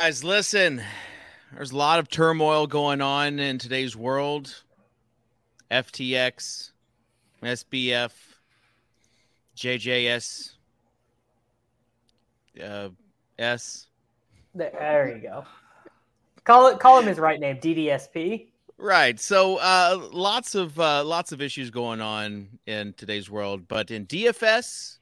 Guys, listen. There's a lot of turmoil going on in today's world. FTX, SBF, JJS, uh, S. There you go. Call it. Call him his right name, DDSP. Right. So, uh, lots of uh, lots of issues going on in today's world, but in DFS,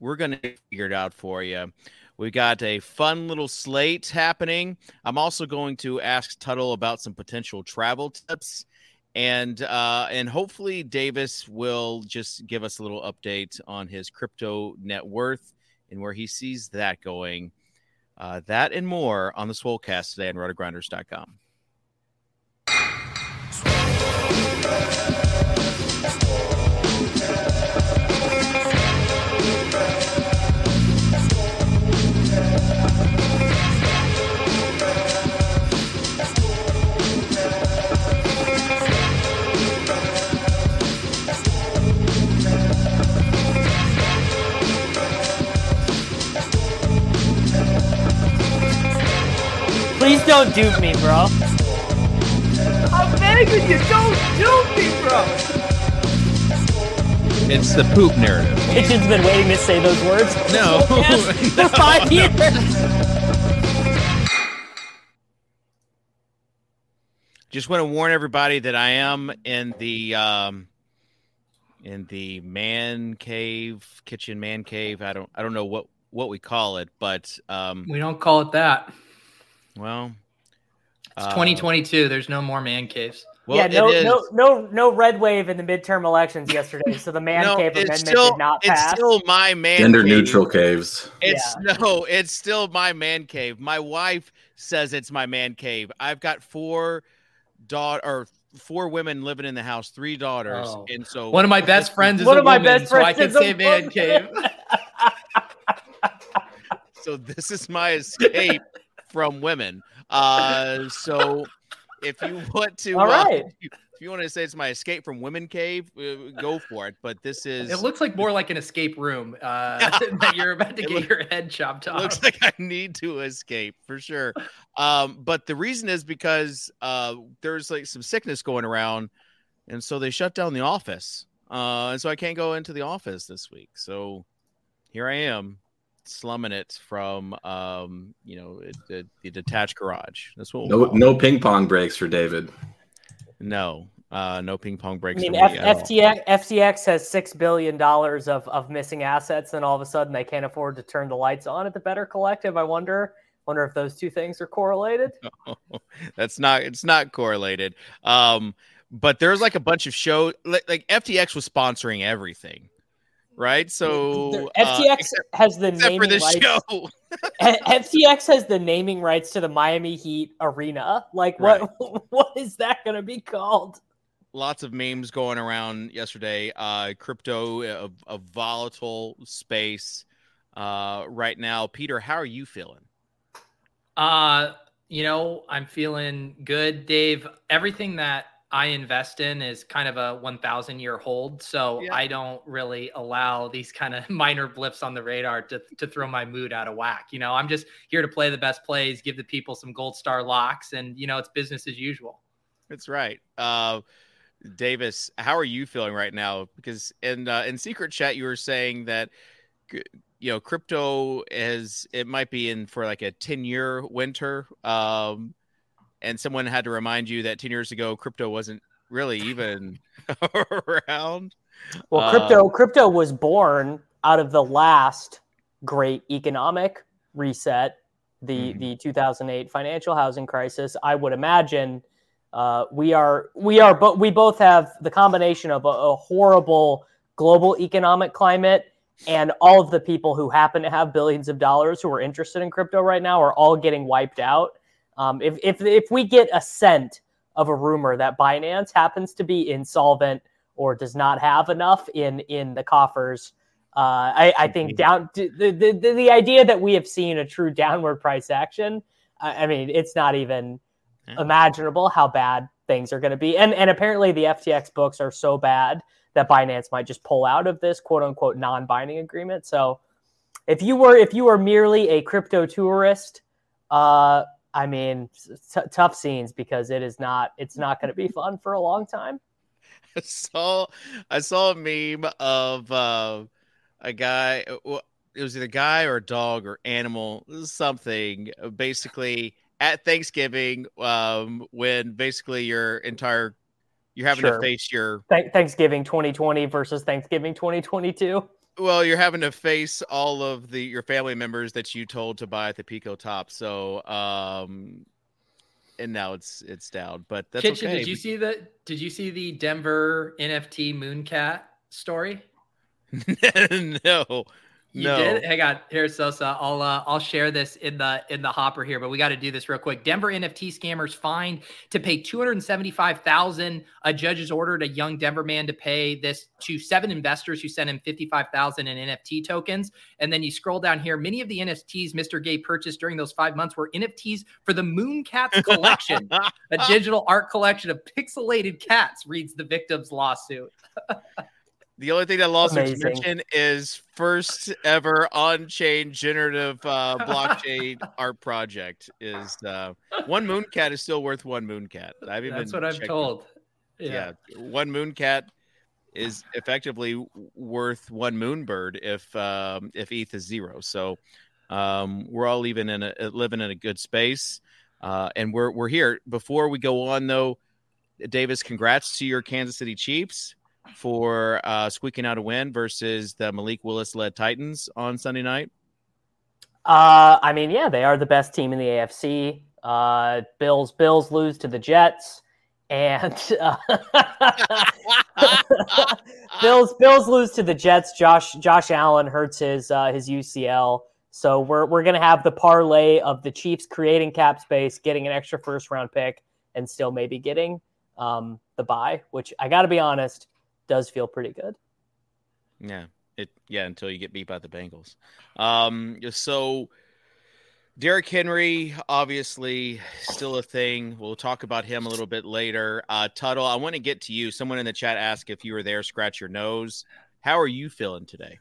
we're going to figure it out for you. We got a fun little slate happening. I'm also going to ask Tuttle about some potential travel tips, and uh, and hopefully Davis will just give us a little update on his crypto net worth and where he sees that going. Uh, that and more on the Swolecast today on rotogrinders.com. don't dupe me, bro. I'm begging you, don't dupe me, bro. It's the poop narrative. Kitchen's been waiting to say those words. No. for five years. Just want to warn everybody that I am in the um, in the man cave, kitchen man cave. I don't I don't know what what we call it, but um, We don't call it that. Well, It's uh, 2022. There's no more man caves. Well, yeah, no, it is- no, no, no red wave in the midterm elections yesterday, so the man no, cave it's amendment still did not it's still my man Gender cave. neutral caves. It's no, it's still my man cave. My wife says it's my man cave. I've got four daughter or four women living in the house, three daughters, Oh. and so One of my best friends is One a of my woman, best so I friends can is a say man cave. so this is my escape from women. Uh, so if you want to, All uh, right. if you want to say it's my escape from women cave, uh, go for it. But this is It looks like more like an escape room uh, that you're about to get look- your head chopped off. looks like I need to escape for sure. Um, but the reason is because uh, there's like some sickness going around, and so they shut down the office, uh, and so I can't go into the office this week. So here I am, slumming it from um, you know the, the detached garage. That's what No, no ping pong breaks for David. no, uh, no ping pong breaks. I breaks. mean, F- me at all. FTX, FTX has six billion dollars of, of missing assets, and all of a sudden they can't afford to turn the lights on at the Better Collective. I wonder, wonder if those two things are correlated. that's not it's not correlated um but there's like a bunch of shows like, like ftx was sponsoring everything right so uh, FTX except, has the except for naming this rights. show FTX has the naming rights to the Miami Heat arena. Like, what what is that going to be called? lots of memes going around yesterday uh crypto a, a volatile space uh right now peter how are you feeling Uh, you know, I'm feeling good, Dave. Everything that I invest in is kind of a 1,000 year hold, so Yeah. I don't really allow these kind of minor blips on the radar to to throw my mood out of whack. You know, I'm just here to play the best plays, give the people some gold star locks, and you know, it's business as usual. That's right. Uh, Davis, how are you feeling right now? Because in uh, in secret chat, you were saying that you know crypto is it might be in for like a ten year winter, um, and someone had to remind you that ten years ago crypto wasn't really even around. Well, Uh, crypto crypto was born out of the last great economic reset, the Mhm. the 2008 financial housing crisis. I would imagine uh, we are we are but we both have the combination of a, a horrible global economic climate and all of the people who happen to have billions of dollars who are interested in crypto right now are all getting wiped out. Um, if, if if we get a scent of a rumor that Binance happens to be insolvent or does not have enough in in the coffers. Uh, I, I think down the, the the the idea that we have seen a true downward price action. I, I mean, it's not even imaginable how bad things are going to be. And and apparently the FTX books are so bad that Binance might just pull out of this quote unquote non-binding agreement. So if you were if you were merely a crypto tourist Uh, I mean, t- tough scenes because it is not. It's not going to be fun for a long time. I saw I saw a meme of uh, a guy. uh, It was either a guy or a dog or animal, something. uh, Basically, at Thanksgiving, um, when basically your entire you're having Sure. to face your Th- Thanksgiving 2020 versus Thanksgiving 2022. Well, you're having to face all of the your family members that you told to buy at the Pico Top. So, um, and now it's it's down, but that's Kitchen, okay. did you see the did you see the Denver NFT Mooncat story? no, You no. did? Hang on. Here, Sosa. I'll uh, I'll share this in the in the hopper here, but we got to do this real quick. Denver NFT scammers fined to pay two hundred seventy five thousand. A judge has ordered a young Denver man to pay this to seven investors who sent him fifty five thousand in NFT tokens. And then you scroll down here. Many of the NFTs Mr. Gay purchased during those five months were NFTs for the Mooncats collection, a digital art collection of pixelated cats. Reads the victim's lawsuit. The only thing that lawsuit's Amazing. mention is first ever on-chain generative uh, blockchain art project. Is uh, one mooncat is still worth one mooncat? I've even That's what I'm told. Yeah. one mooncat is effectively worth one moonbird if um, if ETH is zero. So um, we're all living in a living in a good space, uh, and we're we're here. Before we go on, though, Davis, congrats to your Kansas City Chiefs for uh, squeaking out a win versus the Malik Willis led Titans on Sunday night. Uh, I mean, yeah, they are the best team in the AFC. Uh, Bills Bills lose to the Jets, and uh, Bills Bills lose to the Jets. Josh Josh Allen hurts his uh, his UCL. So we're we're gonna have the parlay of the Chiefs creating cap space, getting an extra first round pick, and still maybe getting um, the bye, which I got to be honest, does feel pretty good. Yeah, it yeah until you get beat by the Bengals. Um, so Derrick Henry, obviously, still a thing. We'll talk about him a little bit later. Uh, Tuttle, I want to get to you. Someone in the chat asked if you were there. Scratch your nose. How are you feeling today?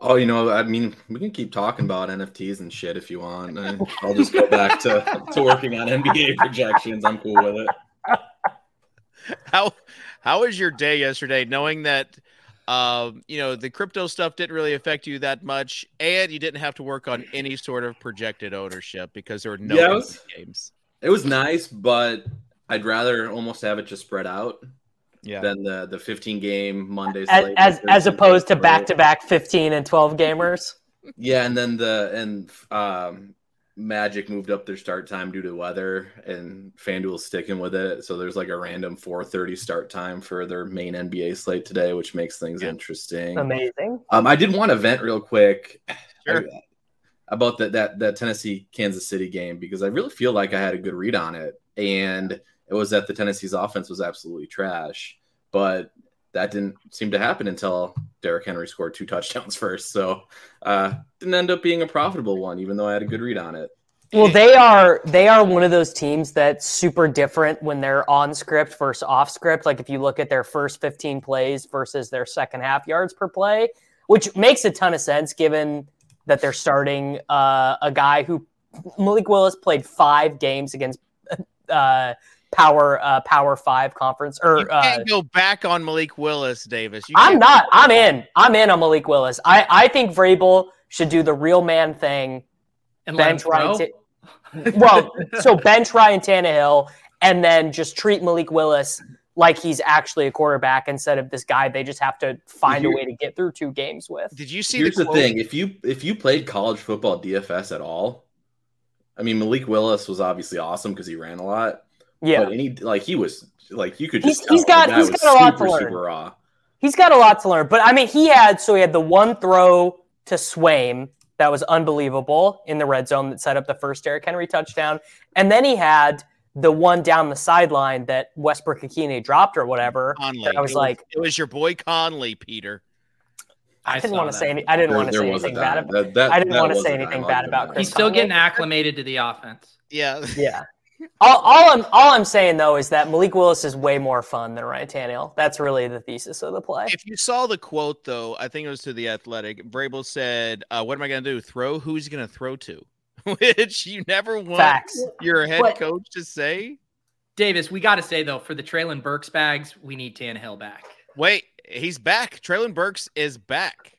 Oh, you know, I mean, we can keep talking about NFTs and shit if you want. I'll just go back to, to working on NBA projections. I'm cool with it. How how was your day yesterday, knowing that um, you know the crypto stuff didn't really affect you that much, and you didn't have to work on any sort of projected ownership because there were no Yeah, it was- games. It was nice, but I'd rather almost have it just spread out Yeah, than the the 15 game Monday As slate. as, as opposed to back to back 15 and 12 gamers. Yeah, and then the and um Magic moved up their start time due to weather, and FanDuel's sticking with it. So there's like a random 4:30 start time for their main NBA slate today, which makes things Yeah. interesting. Amazing. Um, I did want to vent real quick Sure. about that that that Tennessee Kansas City game because I really feel like I had a good read on it, and it was that the Tennessee's offense was absolutely trash, but that didn't seem to happen until Derrick Henry scored two touchdowns first. So uh, didn't end up being a profitable one, even though I had a good read on it. Well, they are they are one of those teams that's super different when they're on script versus off script. Like if you look at their first 15 plays versus their second half yards per play, which makes a ton of sense given that they're starting uh, a guy who Malik Willis played five games against uh, power uh, power five conference or uh, can't go back on Malik Willis, Davis. You I'm can't- I'm in. I'm in on Malik Willis. I, I think Vrabel should do the real man thing. And let him Bench Ryan. throw? Ta- well, so bench Ryan Tannehill and then just treat Malik Willis like he's actually a quarterback instead of this guy they just have to find a way to get through two games with. Did you see Here's the, quote? thing: if you if you played college football DFS at all, I mean Malik Willis was obviously awesome because he ran a lot. Yeah. But any like he was like you could just he's tell the got- guy he's was got a lot to learn. super raw. He's got a lot to learn. But I mean, he had so he had the one throw to Swaim that was unbelievable in the red zone that set up the first Derrick Henry touchdown. And then he had the one down the sideline that Westbrook-Ikhine dropped or whatever. Conley. I was It like, it was your boy Conley, Peter. I didn't want to say any, I didn't want to say anything bad about That- that- I didn't wanna say anything bad about him Chris He's still getting acclimated to the offense. Yeah, Yeah. All, all I'm all I'm saying though is that Malik Willis is way more fun than Ryan Tannehill. That's really the thesis of the play. If you saw the quote, though, I think it was to the Athletic. Vrabel said, uh, "What am I going to do? Throw? Who's he going to throw to? which you never want Facts. your head But- coach to say. Davis, we got to say though, for the Treylon Burks bags, we need Tannehill back. Wait, he's back. Treylon Burks is back.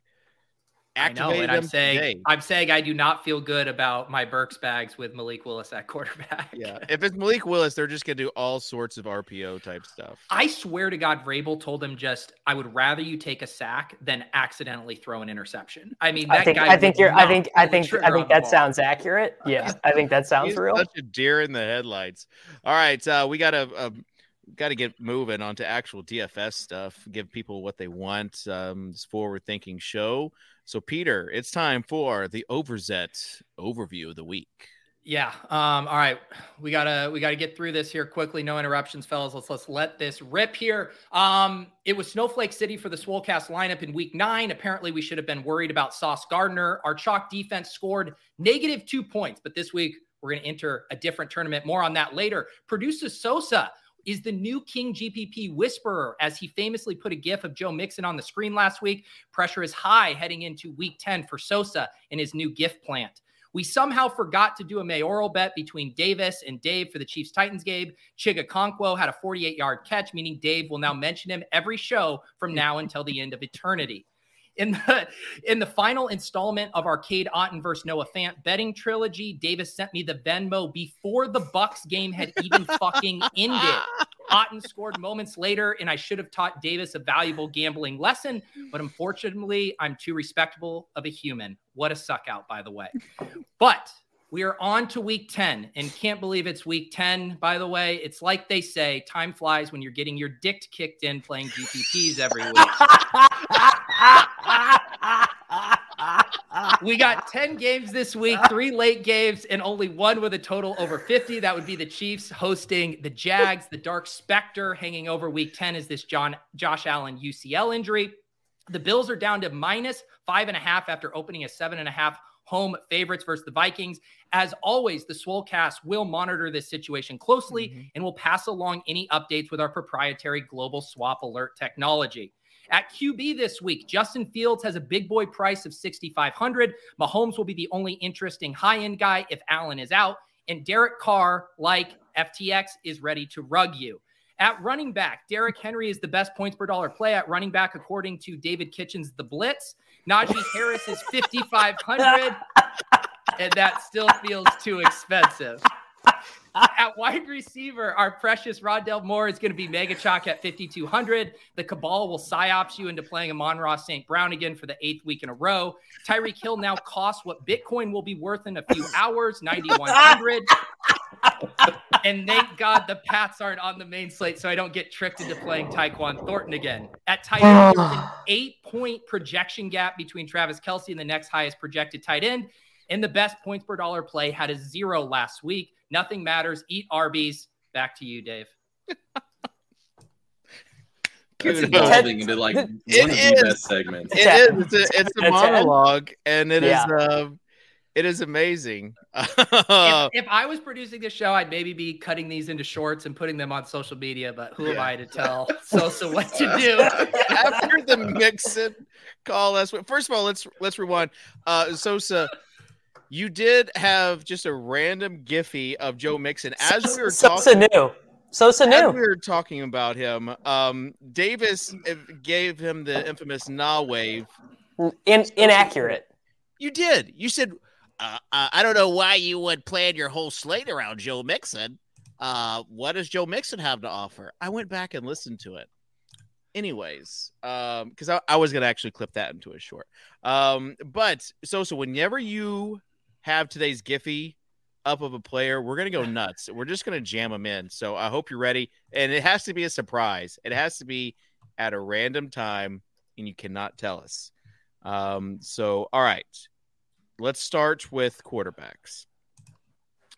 I know, Activated and I'm saying today. I'm saying I do not feel good about my Burks bags with Malik Willis at quarterback. Yeah, if it's Malik Willis, they're just gonna do all sorts of RPO type stuff. I swear to God, Vrabel told him just, I would rather you take a sack than accidentally throw an interception. I mean, that I think guy I think you're I think I think I think that ball. sounds accurate. Yeah, I think that sounds He's real. Such a deer in the headlights. All right, uh, we gotta uh, gotta get moving on to actual DFS stuff. Give people what they want. Um, this forward thinking show. So, Peter, it's time for the Overzet overview of the week. Yeah. Um, all right. We gotta we gotta get through this here quickly. No interruptions, fellas. Let's let's let this rip here. Um, it was Snowflake City for the Swolecast lineup in week nine. Apparently, we should have been worried about Sauce Gardner. Our chalk defense scored negative two points, but this week we're gonna enter a different tournament. More on that later. Produces Sosa is the new King GPP whisperer, as he famously put a gif of Joe Mixon on the screen last week. Pressure is high heading into week 10 for Sosa and his new gift plant. We somehow forgot to do a mayoral bet between Davis and Dave for the Chiefs Titans game. Chig Okonkwo had a 48 yard catch, meaning Dave will now mention him every show from now until the end of eternity. In the in the final installment of Arcade Otton versus Noah Fant betting trilogy, Davis sent me the Venmo before the Bucks game had even fucking ended. Otton scored moments later, and I should have taught Davis a valuable gambling lesson, but unfortunately, I'm too respectable of a human. What a suck out, by the way. But we are on to week 10 and can't believe it's week 10, by the way. It's like they say time flies when you're getting your dick kicked in playing GPPs every week. We got 10 games this week, three late games, and only one with a total over 50. That would be the Chiefs hosting the Jags. The Dark Specter hanging over week 10 is this John Josh Allen UCL injury. The Bills are down to minus five and a half after opening a seven and a half home favorites versus the Vikings. As always, the Swolecast will monitor this situation closely mm-hmm. and will pass along any updates with our proprietary global swap alert technology. At QB this week, Justin Fields has a big boy price of 6,500. Mahomes will be the only interesting high end guy if Allen is out. And Derek Carr, like FTX, is ready to rug you. At running back, Derrick Henry is the best points per dollar play at running back, according to David Kitchens, The Blitz. Najee Harris is 5,500, and that still feels too expensive. At wide receiver, our precious Rondale Moore is going to be mega chalk at 5,200. The Cabal will psyops you into playing Amon-Ra St. Brown again for the eighth week in a row. Tyreek Hill now costs what Bitcoin will be worth in a few hours, 9,100. and thank God the Pats aren't on the main slate, so I don't get tricked into playing Tyquan Thornton again. At tight end, there's an eight point projection gap between Travis Kelce and the next highest projected tight end. And the best points per dollar play had a zero last week. Nothing matters. Eat Arby's. Back to you, Dave. That's evolving into like one It of is. the best segments. It is. It's a, it's a monologue, and it is. Yeah. Uh, it is amazing. if, if I was producing this show, I'd maybe be cutting these into shorts and putting them on social media, but who am I to tell Sosa what to do? after the Mixon call last week. First of all, let's let's rewind. Uh, Sosa, you did have just a random Giphy of Joe Mixon as we were Sosa talking. knew. Sosa As knew. we were talking about him, um, Davis uh, gave him the infamous "nah" wave. In, inaccurate. You did. You said, uh, uh, "I don't know why you would plan your whole slate around Joe Mixon. Uh, what does Joe Mixon have to offer?" I went back and listened to it. Anyways, um, because I, I was gonna actually clip that into a short. Um, but so so whenever you have today's Giphy up of a player, we're gonna go nuts. We're just gonna jam them in. So I hope you're ready, and it has to be a surprise. It has to be at a random time, and you cannot tell us. Um, so all right, let's start with quarterbacks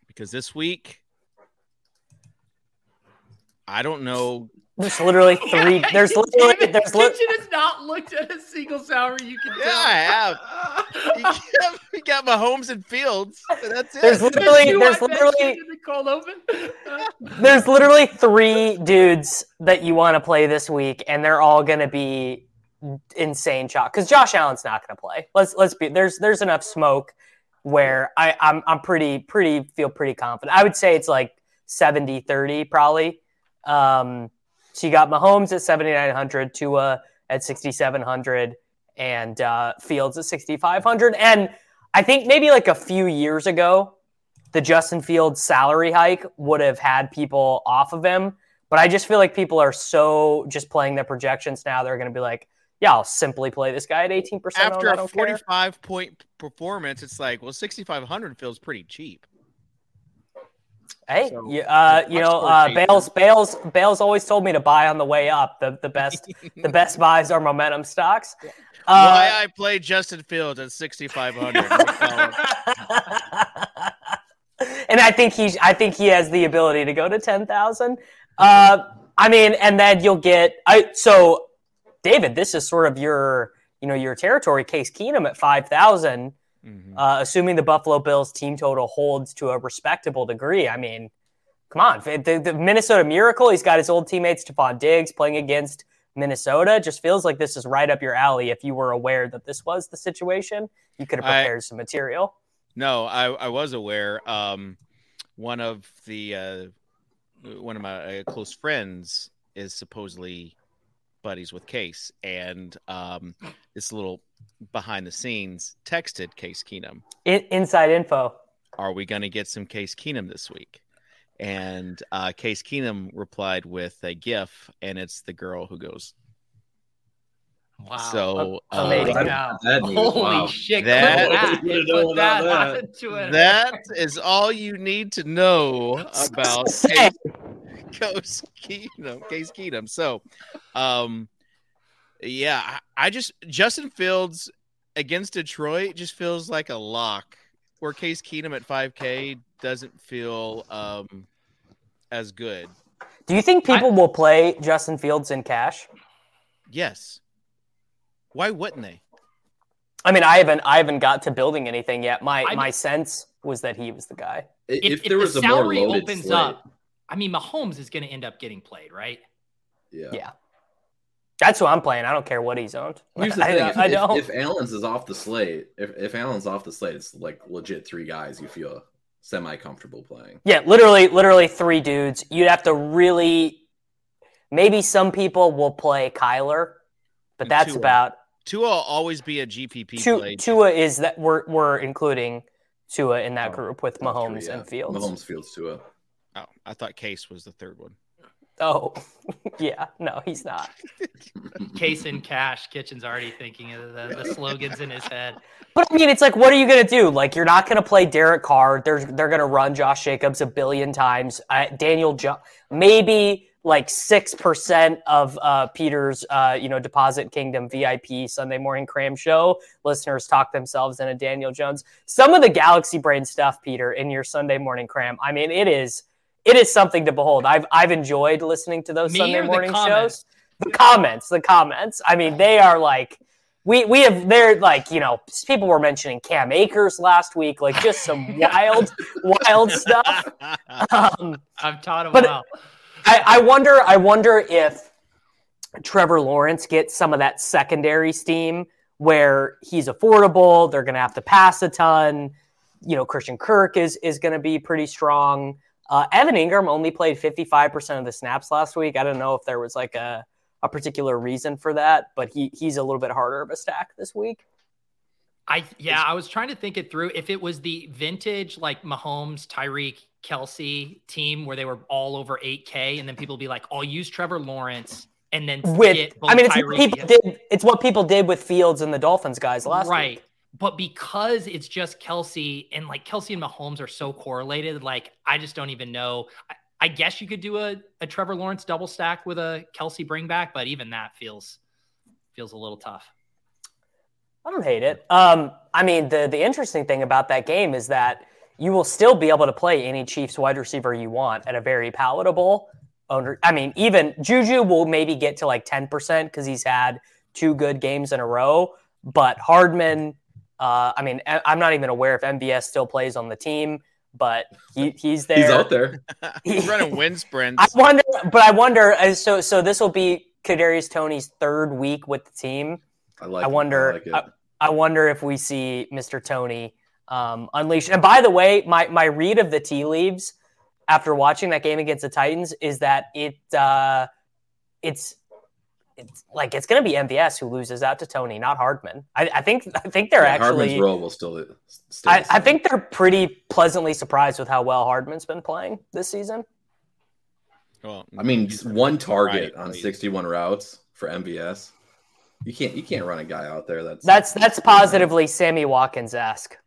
because this week I don't know. There's literally three. There's literally David there's li- Kitchen has not looked at a single salary you can Yeah, tell. I have. You got, got Mahomes and Fields. and That's it. There's literally there's literally mentioned the cold open? there's literally three dudes that you want to play this week, and they're all gonna be insane chalk. Because Josh Allen's not gonna play. Let's let's be there's there's enough smoke where I, I'm I'm pretty pretty feel pretty confident. I would say it's like 70 30 probably. Um, so you got Mahomes at 7,900, Tua at 6,700, and uh, Fields at 6,500. And I think maybe like a few years ago, the Justin Fields salary hike would have had people off of him. But I just feel like people are so just playing their projections now. They're going to be like, yeah, I'll simply play this guy at 18%. After a 45 care. point performance, it's like, well, 6,500 feels pretty cheap. Hey, so, you, uh, you know, uh, Bales, Bales, Bales always told me to buy on the way up. The the best, the best buys are momentum stocks. Uh, Why I play Justin Fields at sixty five hundred. and I think he's, I think he has the ability to go to ten thousand. Uh, I mean, and then you'll get. I so, David, this is sort of your, you know, your territory. Case Keenum at five thousand Mm-hmm. Uh, assuming the Buffalo Bills team total holds to a respectable degree. I mean, come on, the, the Minnesota Miracle. He's got his old teammate Stefon Diggs playing against Minnesota. Just feels like this is right up your alley. If you were aware that this was the situation, you could have prepared I, some material. No, I, I was aware. Um, one of the uh, one of my uh, close friends is supposedly buddies with Case, and um, this little behind the scenes texted Case Keenum. In- inside info. Are we going to get some Case Keenum this week? And uh, Case Keenum replied with a GIF, and it's the girl who goes. Wow! So uh, amazing! That, that Holy wow. shit! That, that, that, that is all you need to know about Case, Case Keenum. Case Keenum. So, um, yeah, I, I just Justin Fields against Detroit just feels like a lock. Where Case Keenum at 5K doesn't feel um as good. Do you think people I, will play Justin Fields in cash? Yes. Why wouldn't they? I mean, I haven't I haven't got to building anything yet. My I, my sense was that he was the guy. If, if, if there was the salary opens slate. up, I mean, Mahomes is going to end up getting played, right? Yeah. Yeah. That's who I'm playing. I don't care what he's owned. Here's the thing: I, if, I don't. If, if Allen's is off the slate, if if Allen's off the slate, it's like legit three guys you feel semi comfortable playing. Yeah, literally, literally three dudes. You'd have to really. Maybe some people will play Kyler, but and that's Tua. about. Tua will always be a GPP Tua, play. Tua is that we're we're including Tua in that oh, group with Mahomes yeah. and Fields. Mahomes, Fields, Tua. Oh, I thought Case was the third one. Oh, yeah. No, he's not. Case in cash. Kitchen's already thinking of the, the slogans in his head. But I mean, it's like, what are you going to do? Like, you're not going to play Derek Carr. They're, they're going to run Josh Jacobs a billion times. Uh, Daniel Jones, maybe like 6% of uh, Peter's, uh, you know, Deposit Kingdom VIP Sunday morning cram show. Listeners talk themselves into Daniel Jones. Some of the Galaxy Brain stuff, Peter, in your Sunday morning cram. I mean, it is – it is something to behold. I've I've enjoyed listening to those Me Sunday morning shows. The comments, the comments. I mean, they are like we we have they're like you know people were mentioning Cam Akers last week, like just some wild wild stuff. Um, I've taught him but well. I, I wonder I wonder if Trevor Lawrence gets some of that secondary steam where he's affordable. They're going to have to pass a ton. You know, Christian Kirk is is going to be pretty strong. Uh, Evan Engram only played 55% of the snaps last week. I don't know if there was like a, a particular reason for that, but he he's a little bit harder of a stack this week. I yeah, I was trying to think it through. If it was the vintage like Mahomes, Tyreek, Kelce team where they were all over 8K, and then people be like, "I'll use Trevor Lawrence." And then with, I mean, it's what people did. It's what people did with Fields and the Dolphins guys last right. Week. But because it's just Kelce and like Kelce and Mahomes are so correlated, like I just don't even know. I, I guess you could do a, a Trevor Lawrence double stack with a Kelce bring back, but even that feels feels a little tough. I don't hate it. Um, I mean, the the interesting thing about that game is that you will still be able to play any Chiefs wide receiver you want at a very palatable owner. I mean, even Juju will maybe get to like 10% because he's had two good games in a row. But Hardman, uh, I mean, I'm not even aware if MVS still plays on the team, but he, he's there. He's out there. he's running wind sprints. I wonder, but I wonder. Uh, so, so this will be Kadarius Toney's third week with the team. I like. I wonder. I, like I, I, wonder if we see Mr. Toney um, unleash. And by the way, my my read of the tea leaves after watching that game against the Titans is that it uh, it's it's like it's going to be MVS who loses out to Toney, not Hardman. I, I think I think they're Yeah, actually. Hardman's role will still stay. I, I think they're pretty pleasantly surprised with how well Hardman's been playing this season. Well, I mean, one target Right, on 61 routes for MVS. You can't you can't run a guy out there that's That's that's positively Sammy Watkins esque.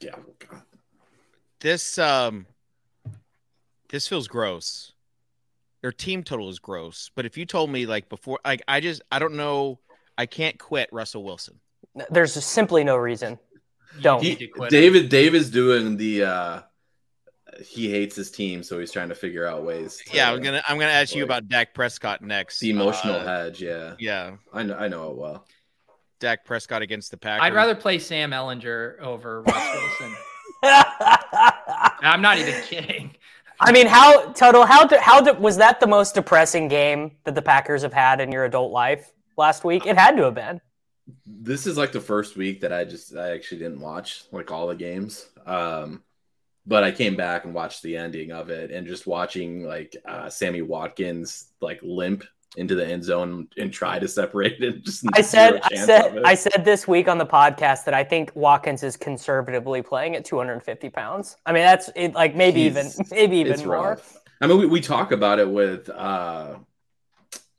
yeah. oh this um this feels gross. Their team total is gross. But if you told me like before like I just I don't know I can't quit Russell Wilson. There's simply no reason. Don't. He- He, need to quit. David David's doing the uh he hates his team, so he's trying to figure out ways. To, Yeah, I'm gonna I'm gonna ask you about Dak Prescott next. the emotional Uh, hedge. Yeah, Yeah. I know I know it well. Dak Prescott against the Packers. I'd rather play Sam Ehlinger over Russ Wilson. I'm not even kidding. I mean, how Tuttle? How do, how do, was that the most depressing game that the Packers have had in your adult life last week? It had to have been. This is like the first week that I just I actually didn't watch like all the games. Um but I came back and watched the ending of it and just watching like uh Sammy Watkins like limp into the end zone and try to separate it. Just I said, I said. I said this week on the podcast that I think Watkins is conservatively playing at 250 pounds. I mean, that's it, like maybe even maybe even it's more. rough. I mean, we, we talk about it with uh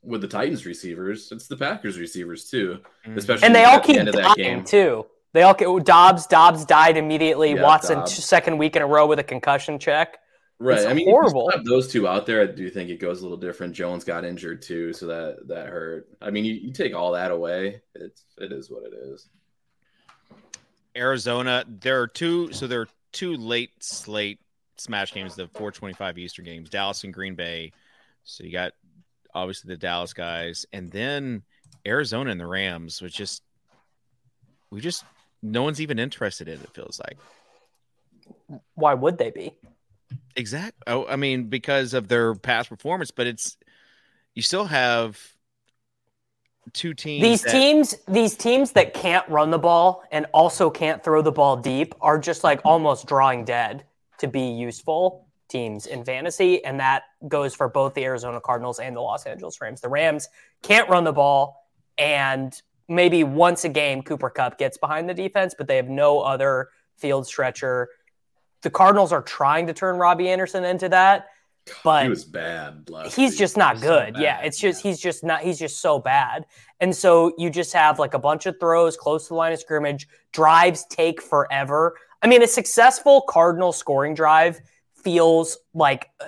with the Titans receivers. It's the Packers receivers too, Mhm. especially And they all at the keep end that dying game. too. They all get Doubs. Doubs died immediately. Yeah, Watson Doubs. second week in a row with a concussion check. Right. It's I mean, horrible. If you have those two out there. I do think it goes a little different. Jones got injured too, so that that hurt. I mean, you, you take all that away, it's it is what it is. Arizona. There are two. So there are two late slate smash games, the 425 Eastern games, Dallas and Green Bay. So you got obviously the Dallas guys, and then Arizona and the Rams, which just we just no one's even interested in. It feels like Why would they be? Exact. Oh, I mean because of their past performance, but it's you still have two teams. These that- teams, these teams that can't run the ball and also can't throw the ball deep are just like almost drawing dead to be useful teams in fantasy, and that goes for both the Arizona Cardinals and the Los Angeles Rams. The Rams can't run the ball, and maybe once a game Cooper Kupp gets behind the defense, but they have no other field stretcher. The Cardinals are trying to turn Robbie Anderson into that, but he was bad. He's week. just not So good. bad. yeah, it's just he's just not he's just so bad. And so you just have like a bunch of throws close to the line of scrimmage, drives take forever. I mean, a successful Cardinal scoring drive feels like uh,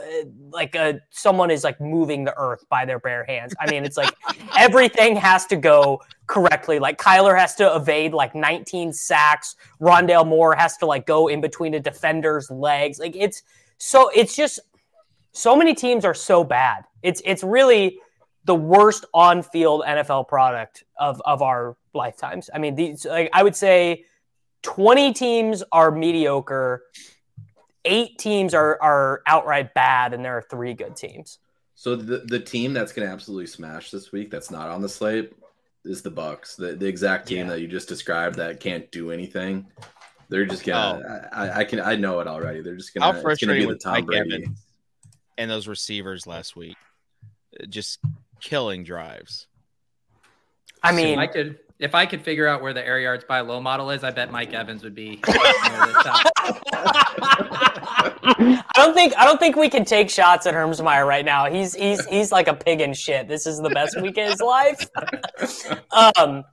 like a someone is like moving the earth by their bare hands. I mean, it's like everything has to go correctly. Like Kyler has to evade like 19 sacks. Rondale Moore has to like go in between a defender's legs. Like it's so it's just so many teams are so bad. It's it's really the worst on-field NFL product of of our lifetimes. I mean, these like I would say 20 teams are mediocre, 8 teams are are outright bad and there are 3 good teams. So the the team that's going to absolutely smash this week that's not on the slate is the Bucks. The the exact team Yeah. that you just described that can't do anything. They're just gonna. Oh. I, I can. I know it already. They're just gonna. How it's gonna frustrating be the with Tom Mike Brady. Evans and those receivers last week, just killing drives. I If mean, I could, if I could figure out where the air yards by low model is, I bet Mike Evans would be. near the top. I don't think I don't think we can take shots at Hermsmeyer right now. He's he's he's like a pig in shit. This is the best week of his life. um.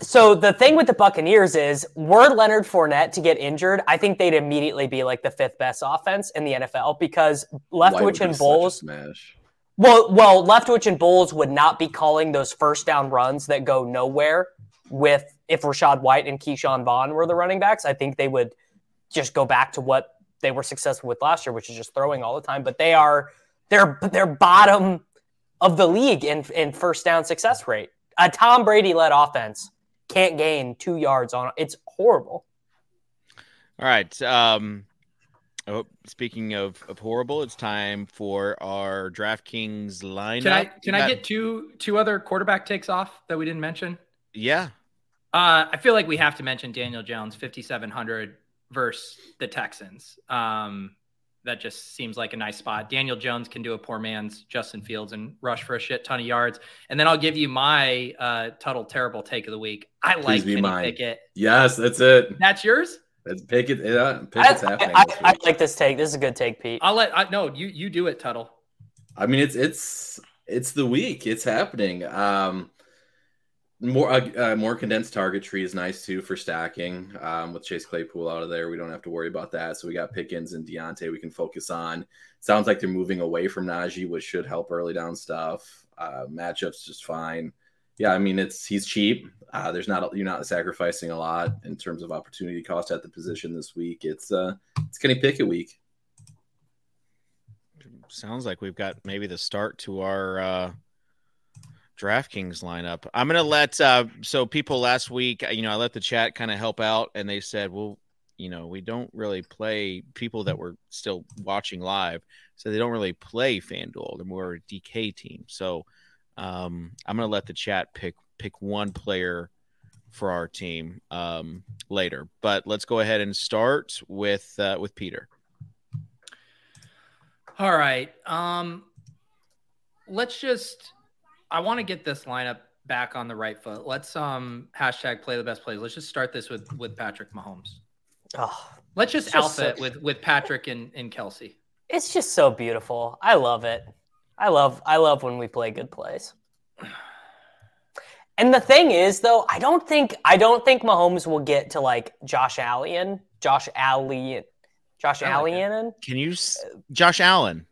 So the thing with the Buccaneers is, were Leonard Fournette to get injured, I think they'd immediately be like the fifth best offense in the NFL because Why would Leftwich be and such Bowles. smash. Well, well, Leftwich and Bowles would not be calling those first down runs that go nowhere with if Rachaad White and Ke'Shawn Vaughn were the running backs. I think they would just go back to what they were successful with last year, which is just throwing all the time. But they are they're they're bottom of the league in in first down success rate. A Tom Brady led offense can't gain two yards on it's horrible. All right. Um, oh, speaking of, of horrible, it's time for our DraftKings lineup. Can I can We I get two two other quarterback takes off that we didn't mention? Yeah. Uh, I feel like we have to mention Daniel Jones, 5,700 versus the Texans. Um, that just seems like a nice spot. Daniel Jones can do a poor man's Justin Fields and rush for a shit ton of yards. And then I'll give you my uh, Tuttle terrible take of the week. I Please like be Kenny mine. Pickett. Yes, that's it. That's yours. That's Pickett. Yeah, I, Pickett's happening. I, this I like this take. This is a good take, Pete. I'll let. I, no, you you do it, Tuttle. I mean, it's it's it's the week. It's happening. Um, more uh, uh, more condensed target tree is nice too for stacking. Um, with Chase Claypool out of there, we don't have to worry about that. So we got Pickens and Diontae. We can focus on. Sounds like they're moving away from Najee, which should help early down stuff. Uh, matchups just fine. Yeah, I mean it's he's cheap. Uh, there's not you're not sacrificing a lot in terms of opportunity cost at the position this week. It's uh it's Kenny Pickett week. Sounds like we've got maybe the start to our uh, DraftKings lineup. I'm gonna let uh, so people last week, you know, I let the chat kind of help out, and they said, well, you know, we don't really play people that were still watching live, so they don't really play FanDuel. They're more a DK team. So um, I'm gonna let the chat pick pick one player for our team um, later. But let's go ahead and start with uh, with Peter. All right. Um, let's just. I want to get this lineup back on the right foot. Let's um hashtag play the best plays. Let's just start this with with Patrick Mahomes. Oh, Let's just It's just alpha it with with Patrick and and Kelce. it's just so beautiful. I love it. I love I love when we play good plays. And the thing is, though, I don't think I don't think Mahomes will get to like Josh Allen, Josh Allen, Josh I like. Allen. Can you, s- Josh Allen?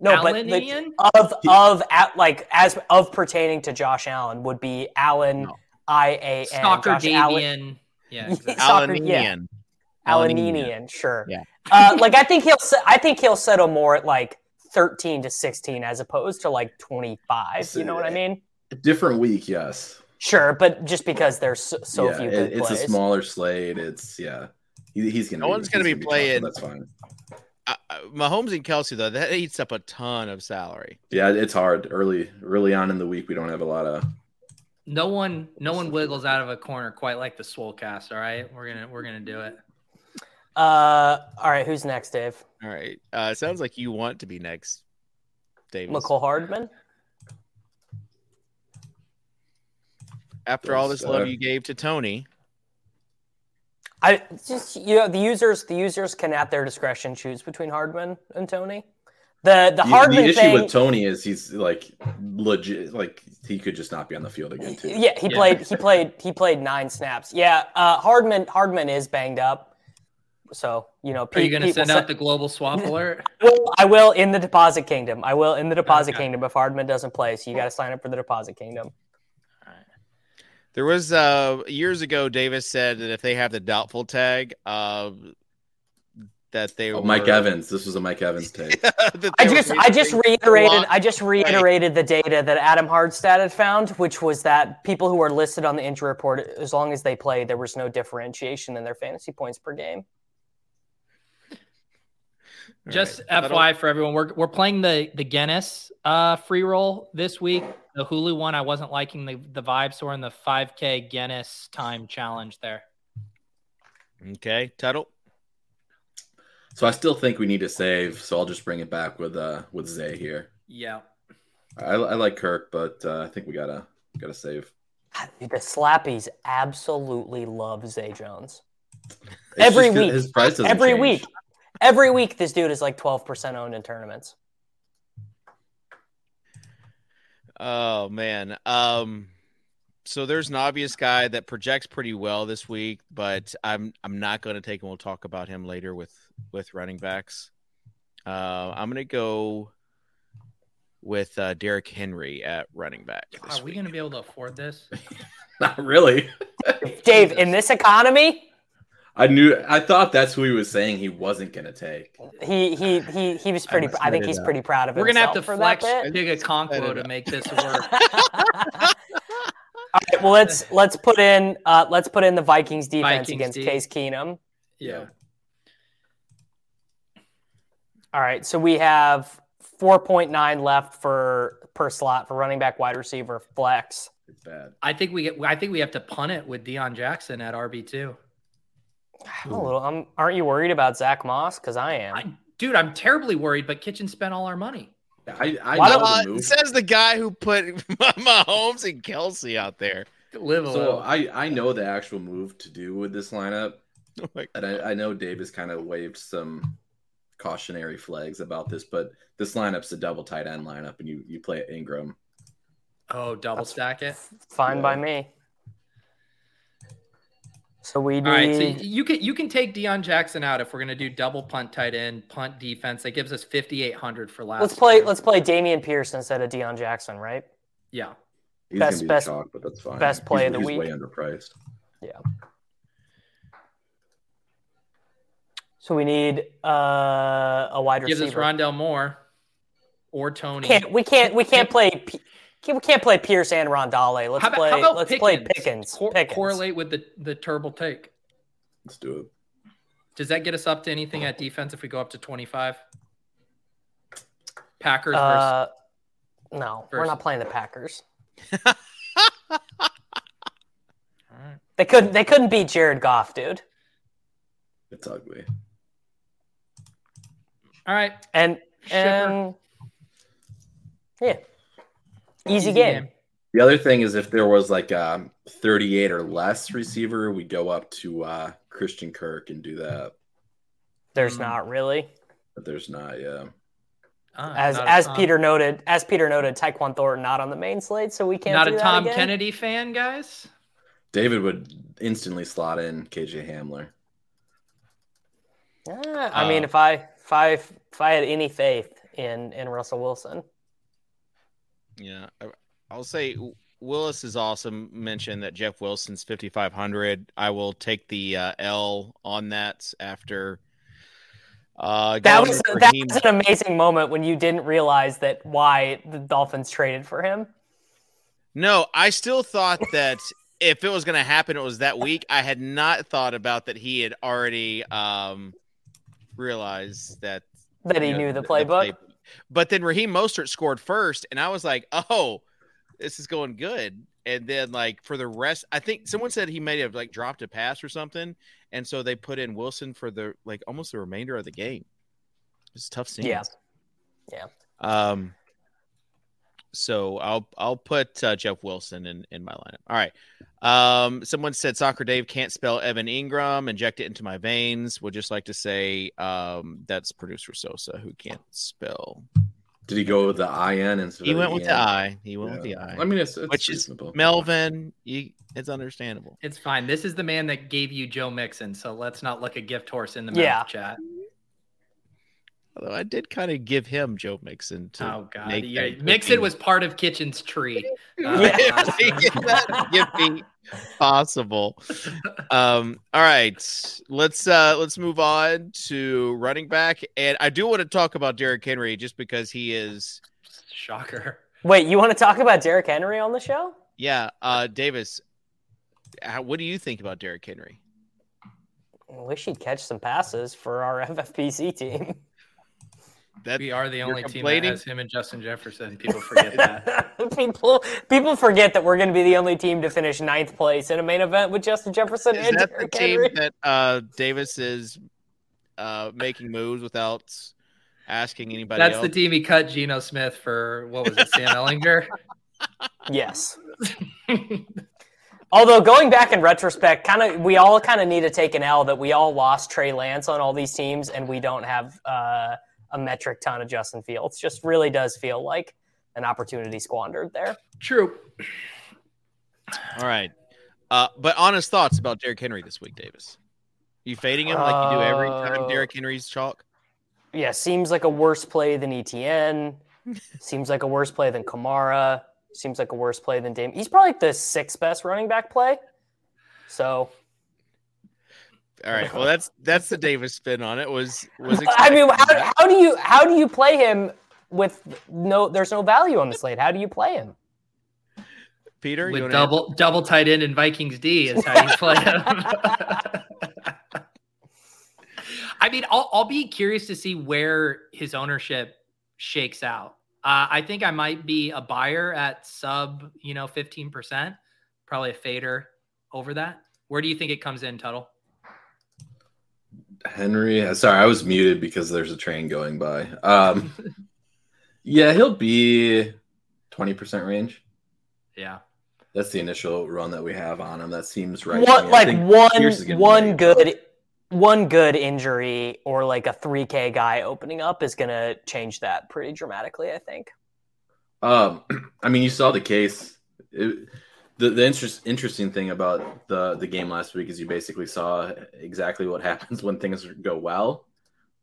No, Allen but the, of of at like as of pertaining to Josh Allen would be Allen No. I A N Soccer Josh Allen Yeah. exactly. Soccer, yeah. Alanian. Alleninian, sure. Yeah. uh, like I think he'll I think he'll settle more at like thirteen to sixteen as opposed to like twenty five. You know what I mean? Different week, yes. Sure, but just because there's so, so yeah, few it- good it's plays. a smaller slate. It's yeah, he, he's gonna. No one's gonna he's be playing- but That's fine. Uh, uh, Mahomes and Kelce though that eats up a ton of salary. Yeah, it's hard early early on in the week. We don't have a lot of. No one, no one wiggles out of a corner quite like the Swolecast. All right, we're gonna we're gonna do it. Uh, all right, who's next, Dave? All right, uh, it sounds like you want to be next, Dave. Mecole Hardman. After all this love you gave to Toney, I just you know the users the users can at their discretion choose between Hardman and Toney. The the The, Hardman the issue thing. with Toney is he's like legit. Like he could just not be on the field again too. Yeah, he Yeah. played. He played. He played nine snaps. Yeah, uh, Hardman. Hardman is banged up. So you know, Are you gonna send out se- the global swap alert? Well, I will in the deposit kingdom. I will in the deposit Okay. kingdom if Hardman doesn't play. So you got to sign up for the deposit kingdom. there was uh years ago. Davis said that if they have the doubtful tag, uh, that they Oh, were Mike Evans. This was a Mike Evans take. I just, I just reiterated, I just reiterated the data that Adam Harstad had found, which was that people who are listed on the injury report, as long as they play, there was no differentiation in their fantasy points per game. All Just right. FYI for everyone, we're we're playing the the Guinness uh, free roll this week. The Hulu one, I wasn't liking the the vibe, so we're in the 5K Guinness time challenge there. Okay, Tuttle. So I still think we need to save. So I'll just bring it back with uh with Zay here. Yeah. I, I like Kirk, but uh, I think we gotta gotta save. The Slappies absolutely love Zay Jones. It's Every week. his price Every change. week. Every week, this dude is like 12% owned in tournaments. Oh man. Um so there's an obvious guy that projects pretty well this week, but I'm I'm not going to take him. We'll talk about him later with with running backs. Uh, I'm going to go with uh, Derrick Henry at running back. Are we going to be able to afford this? Not really. Dave, in this economy, I knew. I thought that's who he was saying he wasn't gonna take. he he he he was pretty. must I think he's that. pretty proud of it. We're gonna have himself to for flex that bit. Big a I Conquo to know. make this work. All right, well let's let's put in uh, let's put in the Vikings defense Vikings against D. Case Keenum. yeah. All right, so we have 4.9 left for per slot for running back, wide receiver, flex. It's bad. I think we get. I think we have to punt it with Deon Jackson at RB two. I'm a little, I'm, aren't you worried about Zack Moss? Because I am. I, dude, I'm terribly worried. But Kitchen spent all our money. I, I Why know don't- the Uh, move. says the guy who put Mahomes and Kelce out there. Live So little. I, I know the actual move to do with this lineup, Oh and I, I know Dave has kind of waved some cautionary flags about this, but this lineup's a double tight end lineup, and you you play Engram. oh, double stack it. Fine by me. So we need. All right, so you can you can take Deon Jackson out if we're gonna do double punt tight end, punt defense. That gives us 5,800 for last. let's play. year. Let's play Dameon Pierce instead of Deon Jackson, right? yeah. He's Best- be best- the chalk, but that's fine. best play he's, of the he's week. way underpriced. So we need uh, a wide receiver. Gives us. Rondale Moore or Toney. Can't we can't we can't play P- we can't play Pierce and Rondale. Let's how about, play how about let's Pickens? play Pickens. Cor- Pickens. Correlate with the the turbo take. Let's do it. Does that get us up to anything at defense if we go up to 25? Packers versus Uh, no, we're not playing the Packers. All right. They couldn't they couldn't beat Jared Goff, dude. It's ugly. All right. And Shipper. and yeah, easy, Easy game. game. The other thing is if there was like a 38 or less receiver, we go up to uh, Christian Kirk and do that. There's Mm. not really, But there's not, yeah. Ah, as not as Tom- Peter noted, as Peter noted, Tyquan Thornton not on the main slate, so we can't. Not do a that Tom again. Kennedy fan, guys. David would instantly slot in KJ Hamler. Yeah, I mean, Uh, if I if I if I had any faith in in Russell Wilson, Yeah, I- I'll say Willis is awesome. Mentioned that Jeff Wilson's 5,500. I will take the uh, L on that after. Uh, that was that was an amazing moment when you didn't realize that why the Dolphins traded for him. No, I still thought that if it was going to happen, it was that week. I had not thought about that he had already um, realized that That he know, knew the playbook. play- But then Raheem Mostert scored first, and I was like, "Oh, this is going good." And then, like for the rest, I think someone said he may have like dropped a pass or something, and so they put in Wilson for the like almost the remainder of the game. It's tough scene. Yeah. Yeah. Um. So I'll I'll put uh, Jeff Wilson in in my lineup. All right. Um. Someone said Soccer Dave can't spell Evan Engram. Inject it into my veins. Would just like to say um that's producer Sosa who can't spell. Did he go with the IN instead He of went the with the I. He went with the I. I mean, it's, it's which is. Melvin. You, it's understandable. It's fine. This is the man that gave you Joe Mixon, so let's not look a gift horse in the Yeah. mouth chat. Although I did kind of give him Joe Mixon to Oh god, make yeah, that Mixon gift was part of Kitchen's tree. be- Uh, Yeah, last to time. get that be possible. Um, all right, let's uh let's move on to running back, and I do want to talk about Derrick Henry just because he is, Shocker. Wait, you want to talk about Derrick Henry on the show? yeah. Uh, Davis, how, what do you think about Derrick Henry? I wish he'd catch some passes for our FFPC team. That We are the only team that has him and Justin Jefferson. People forget that. people people forget that we're going to be the only team to finish ninth place in a main event with Justin Jefferson is and that the team Henry. that uh Davis is uh making moves without asking anybody That's else? the team he cut Geno Smith for. What was it, Sam Ehlinger? Yes. Although going back in retrospect, kind of we all kind of need to take an L that we all lost Trey Lance on all these teams, and we don't have uh, a metric ton of Justin Fields. Just really does feel like an opportunity squandered there. True. All right. Uh, but honest thoughts about Derrick Henry this week, Davis. You fading him like you do every time Uh, Derrick Henry's chalk? Yeah, seems like a worse play than ETN. seems like a worse play than Kamara. Seems like a worse play than Dame. He's probably like the sixth best running back play. So All right. Well, that's that's the Davis spin on it. Was was I mean, how, how do you how do you play him with no? There's no value on the slate. How do you play him? Peter With wanna double double tight end and Vikings D is how you play him. I mean, I'll, I'll be curious to see where his ownership shakes out. Uh, I think I might be a buyer at sub, you know, 15%, probably a fader over that. Where do you think it comes in, Tuttle? Henry, sorry, I was muted because there's a train going by. Um, yeah, he'll be 20% range. Yeah. That's the initial run that we have on him. That seems right. What, like one one make good one good injury or like a 3K guy opening up is going to change that pretty dramatically, I think. Um, I mean, you saw the case. It, the the interest, interesting thing about the the game last week is you basically saw exactly what happens when things go well,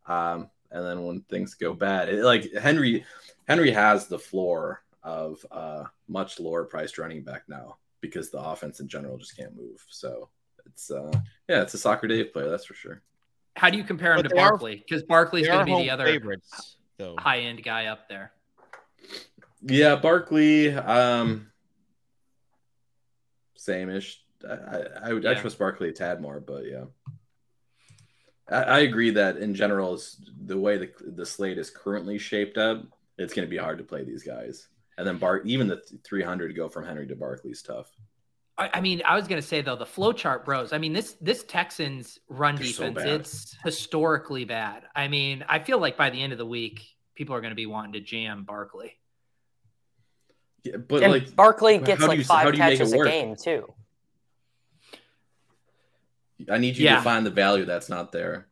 um, and then when things go bad. It, like Henry, Henry has the floor of uh, much lower priced running back now because the offense in general just can't move. So it's uh, yeah, it's a soccer Dave player, that's for sure. How do you compare him But to they Barkley? Because Barkley's They going to be the other favorites, high end guy up there. Yeah, Barkley, um, same ish. I I, I, would, I trust Barkley a tad more, but yeah. I, I agree that in general, is the way the the slate is currently shaped up, it's going to be hard to play these guys. And then Bart, even the 300 to go from Henry to Barkley is tough. I, I mean, I was going to say though, the flow chart bros. I mean, this this Texans run They're defense, bad. it's historically bad. I mean, I feel like by the end of the week, people are going to be wanting to jam Barkley. Yeah, but and like, Barkley gets like you- five do you make it catches a game too. I need you Yeah. to find the value that's not there.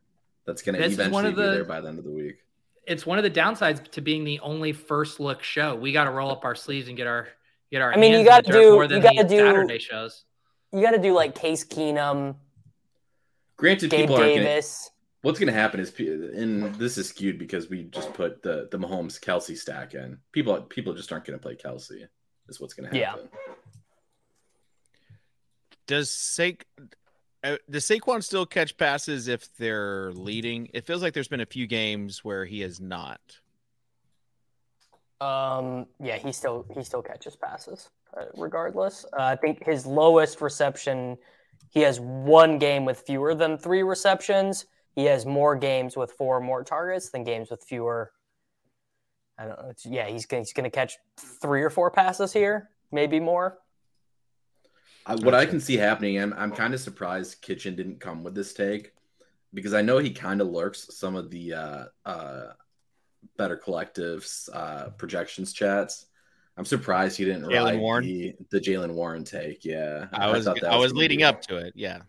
That's going to This one eventually of be there by the end of the week. It's one of the downsides to being the only first look show. We got to roll up our sleeves and get our get our. I mean, you hands in gotta do- more you than gotta do- Saturday shows. You got to do like Case Keenum, Granted, Gabe people aren't going to Davis. What's going to happen is, and this is skewed because we just put the the Mahomes Kelce stack in. People people just aren't going to play Kelce. Is what's going to Yeah. happen. Does Sa- uh, does Saquon still catch passes if they're leading? It feels like there's been a few games where he has not. Um, yeah, he still he still catches passes uh, regardless. Uh, I think his lowest reception, he has one game with fewer than three receptions. He has more games with four or more targets than games with fewer. I don't know. It's, yeah, he's gonna, he's going to catch three or four passes here, maybe more. I, what I can see happening, I'm I'm kind of surprised Kitchen didn't come with this take because I know he kind of lurks some of the uh, uh, better collectives uh, projections chats. I'm surprised he didn't Jaylen ride Warren? the the Jaylen Warren take. Yeah, I was thought that I was gonna leading up to it. Yeah,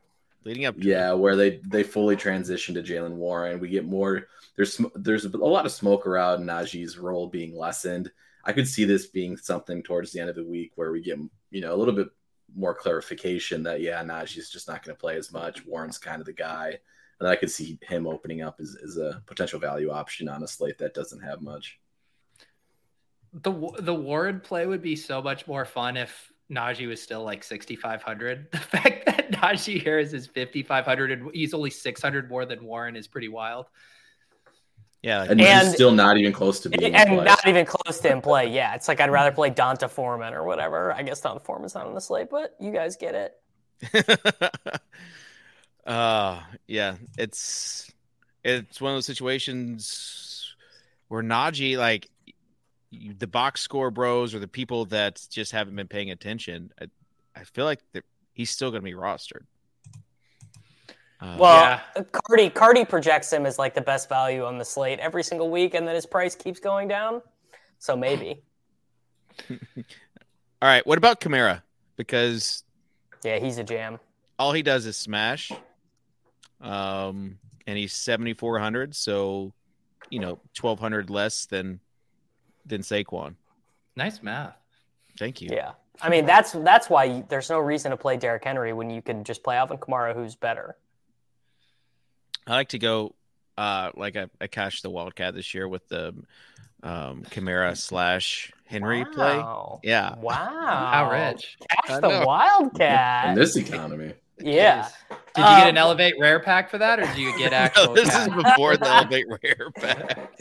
leading up. To Yeah, where they they fully transition to Jaylen Warren. We get more. There's there's a lot of smoke around Najee's role being lessened. I could see this being something towards the end of the week where we get you know a little bit more clarification that yeah Najee's just not going to play as much. Warren's kind of the guy, and I could see him opening up as, as a potential value option on a slate that doesn't have much. The the Warren play would be so much more fun if Najee was still like 6,500. The fact that Najee Harris is 5,500 and he's only 600 more than Warren is pretty wild. Yeah, like- And, And- he's still not even close to being in And play. not even close to in play. Yeah, it's like I'd rather play D'Onta Foreman or whatever. I guess D'Onta Foreman's not on the slate, but you guys get it. uh yeah, it's it's one of those situations where Najee like the box score bros or the people that just haven't been paying attention. I, I feel like that he's still going to be rostered. Uh, Well, Yeah. Cardi Cardi projects him as like the best value on the slate every single week, and then his price keeps going down. So maybe, all right. What about Kamara? Because yeah, he's a jam. all he does is smash. Um, and he's seventy four hundred, so you know twelve hundred less than than Saquon. Nice math. Thank you. Yeah, I mean that's that's why you, there's no reason to play Derrick Henry when you can just play Alvin Kamara, who's better. I like to go uh like I, I cashed the Wildcat this year with the um Kamara slash Henry play. Wow. Yeah. Wow. How rich. Cash the Wildcat in this economy. yeah. Did you get Um, an Elevate Rare pack for that or did you get No, actual? this cash? is before the Elevate Rare pack.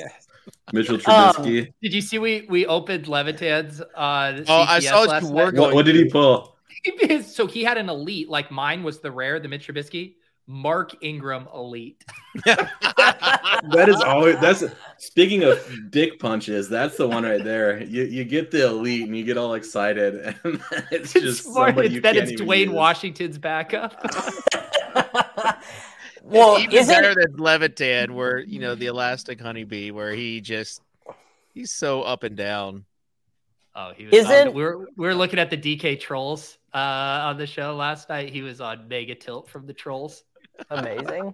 Mitchell Um, Trubisky. Did you see we we opened Levitan's uh Oh, I saw last you night? were what, what did he pull? so he had an elite, like mine was the rare, the Mitch Trubisky. Mark Ingram elite. That is always that's Speaking of dick punches, that's the one right there. You you get the elite and you get all excited, and it's just smart. somebody you then can't it's even Dwayne use. Washington's backup. Well, even isn't better than Levitan, where you know the elastic honeybee, where he just he's so up and down. Oh, he was. on- Isn't- We're we're looking at the DK trolls uh, on the show last night. He was on mega tilt from the trolls. amazing?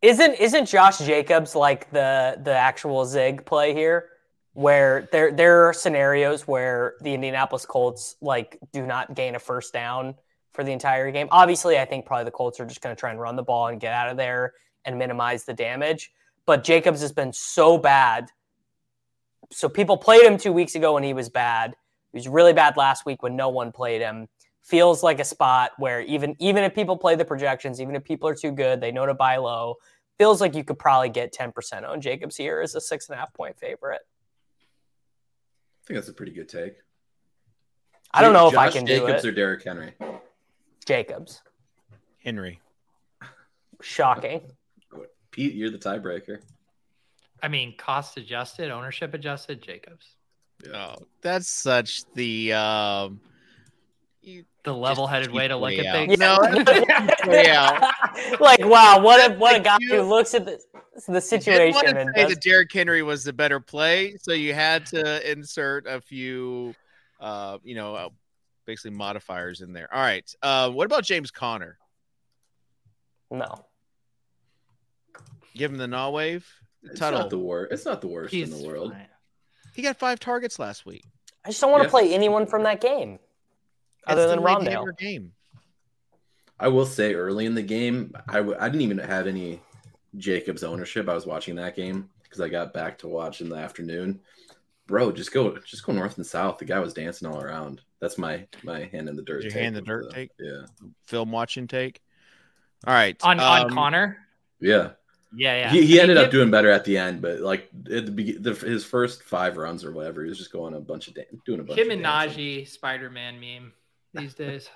Isn't isn't Josh Jacobs like the the actual Zig play here? Where there there are scenarios where the Indianapolis Colts like do not gain a first down for the entire game. Obviously, I think probably the Colts are just going to try and run the ball and get out of there and minimize the damage. But Jacobs has been so bad. So people played him two weeks ago when he was bad. He was really bad last week when no one played him feels like a spot where even even if people play the projections, even if people are too good, they know to buy low. Feels like you could probably get ten percent on Jacobs here as a six and a half point favorite. I think that's a pretty good take. I don't know if I can Jacobs do it. Jacobs or Derrick Henry. Jacobs, Henry. shocking. Pete, you're the tiebreaker. I mean, cost adjusted, ownership adjusted. Jacobs, Oh, that's such the um. the level-headed way to look way at out. things. No, yeah. like wow, what a what a guy you- who looks at the the You situation want to and say does, that Derrick Henry was the better play, so you had to insert a few, uh, you know, uh, basically modifiers in there. All right. Uh, what about James Conner? no. Give him the gnaw wave. It's Tuttle. not the worst. It's not the worst He's in the world. fine. He got five targets last week. I just don't want to Yeah. play anyone from that game other That's than the Rondale. Game. I will say early in the game, I w- I didn't even have any Jacobs ownership. I was watching that game because I got back to watch in the afternoon. Bro, just go just go north and south. The guy was dancing all around. That's my my hand in the dirt. Your take hand in the with dirt take? Yeah, Film watching take. All right. On on um, Conner. yeah. Yeah, yeah. He, he ended mean, up doing better at the end, but like at the, be- the his first five runs or whatever, he was just going a bunch of dan- doing a bunch. him of and dancing. Najee Spider-Man meme these days.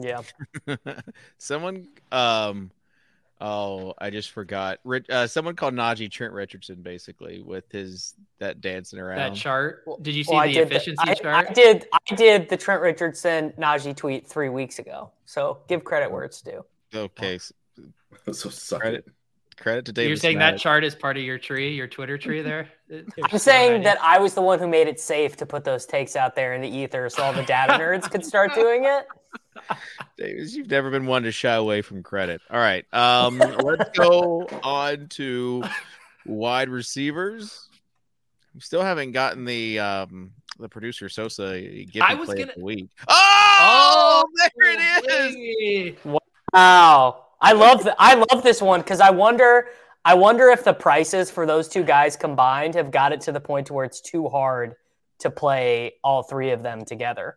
Yeah. someone um oh i just forgot uh, someone called najee trent richardson basically with his that dancing around that chart. Did you see Well, the did efficiency I, chart? I did. I did the Trent Richardson Najee tweet three weeks ago. So give credit where it's due. okay s- so suck Credit. credit to david You're saying Smack. that chart is part of your tree, your Twitter tree there? I'm saying that I was the one who made it safe to put those takes out there in the ether, so all the data nerds could start doing it. Davis, you've never been one to shy away from credit. All right um let's go on to wide receivers. We still haven't gotten the um the producer sosa gift I was play gonna- of the week. Oh, there it is is. Wow, I love th- I love this one because I wonder I wonder if the prices for those two guys combined have got it to the point to where it's too hard to play all three of them together.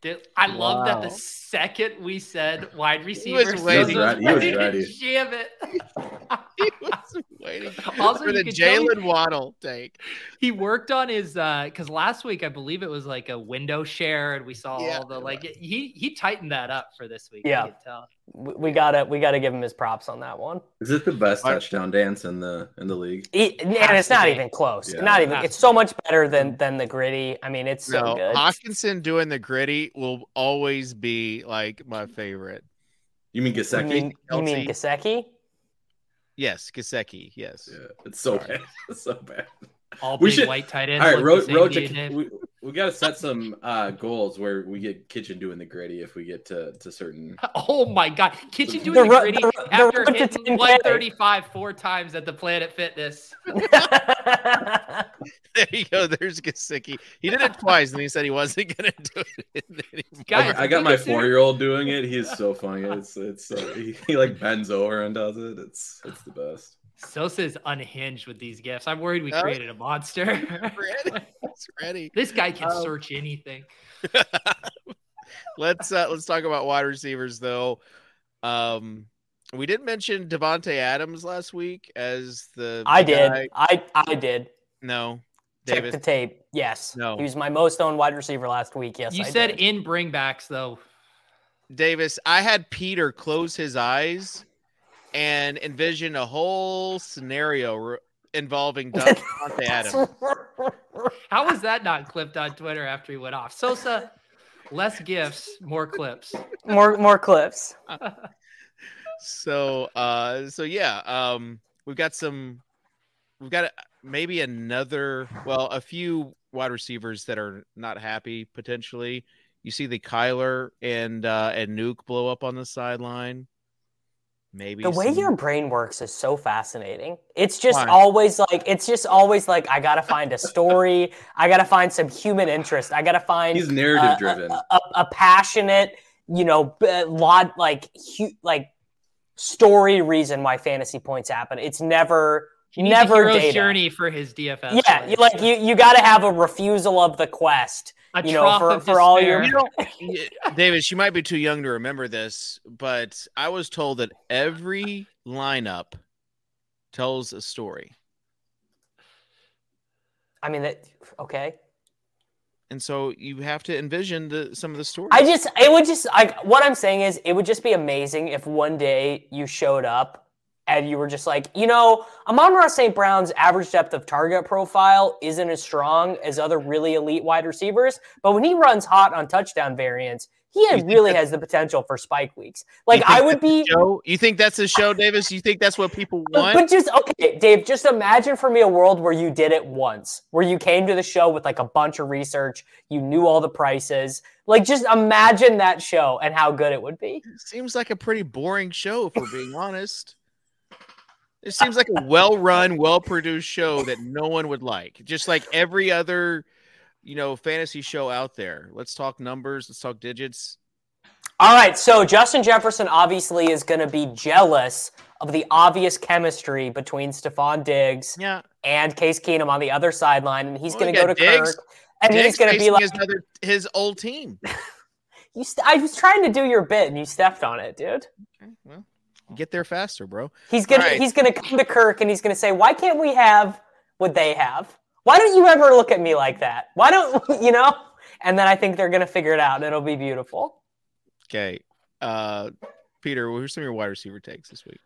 Dude, I love that the second we said wide receiver, waiting. Sosa's He was ready to. Jam it. he was waiting Also, for the could tell he- Jaylen Waddle take. he worked on his uh because last week I believe it was like a window share and we saw Yeah, all the it like he he tightened that up for this week. Yeah. I could tell. We, we gotta we gotta give him his props on that one. Is it the best I- touchdown dance in the in the league? He- and it's not be. even close. Yeah. not even. It's so much better than than the gritty. I mean, it's so No, good. Hockenson doing the gritty will always be like my favorite. You mean You Gesicki? mean, you mean Kelce. Gesicki? Yes, Gesicki. Yes. Yeah, it's so Sorry. bad. It's so bad. All We big should- white tight ends. All right, look road, the road to you, to Dave. we, we got to set some uh, goals where we get Kitchen doing the gritty if we get to, to certain. Oh my god. Kitchen doing The the, gritty the ro- the after hitting 135 four times at the Planet Fitness. There you go. There's Gesicki. He did it twice, and he said he wasn't gonna do it anymore. Guys, I, I got my four year old doing it. He's so funny. It's it's uh, he, he like bends over and does it. It's it's the best. Sosa is unhinged with these gifts. I'm worried we Oh. created a monster. ready. It's ready. this guy can Um, search anything. let's uh, let's talk about wide receivers though. Um, we did mention Davante Adams last week as the. I the did. I I did. No, Check Davis. the tape. Yes. No. He was my most owned wide receiver last week. Yes. you I said did. in bringbacks though. Davis, I had Peter close his eyes and envision a whole scenario r- involving Davante Adams. How was that not clipped on Twitter after he went off? Sosa, less gifts, more clips. more more clips. So, uh, so yeah, um, we've got some, we've got maybe another, well, a few wide receivers that are not happy potentially. You see the Kyler and uh, and Nuke blow up on the sideline. Maybe The way some- your brain works is so fascinating. It's just Why? always like it's just always like I gotta find a story. I gotta find some human interest. I gotta find He's narrative uh, driven. a, a, a passionate, you know, b- lot like hu- like story reason why fantasy points happen. It's never He needs never a hero's data. journey for his DFS. Yeah, you like you you got to have a refusal of the quest. A you know, trough for- of for all your- despair. You know, y- David, she might be too young to remember this, but I was told that every lineup tells a story. I mean that okay. And so you have to envision the, some of the stories. I just it would just like what I'm saying is it would just be amazing if one day you showed up and you were just like, you know, Amon-Ra St. Brown's average depth of target profile isn't as strong as other really elite wide receivers, but when he runs hot on touchdown variants, he really has the potential for spike weeks. Like I would be show? You think that's a show, Davis? You think that's what people want? but just okay, Dave. Just imagine for me a world where you did it once, where you came to the show with like a bunch of research, you knew all the prices. Like, just imagine that show and how good it would be. seems like a pretty boring show, if we're being honest. It seems like a well-run, well-produced show that no one would like. Just like every other, you know, fantasy show out there. Let's talk numbers. Let's talk digits. All right, so Justin Jefferson obviously is going to be jealous of the obvious chemistry between Stefon Diggs Yeah, and Case Keenum on the other sideline, and he's Well, going to go to Diggs. Kirk, and Diggs he's going to be like, his other his old team. you st- "I was trying to do your bit, and you stepped on it, dude." Okay, well, get there faster, bro. He's gonna All right. he's gonna come to Kirk and he's gonna say, "Why can't we have what they have? Why don't you ever look at me like that? Why don't you know?" And then I think they're gonna figure it out. It'll be beautiful. Okay, uh, Peter, who's some of your wide receiver takes this week?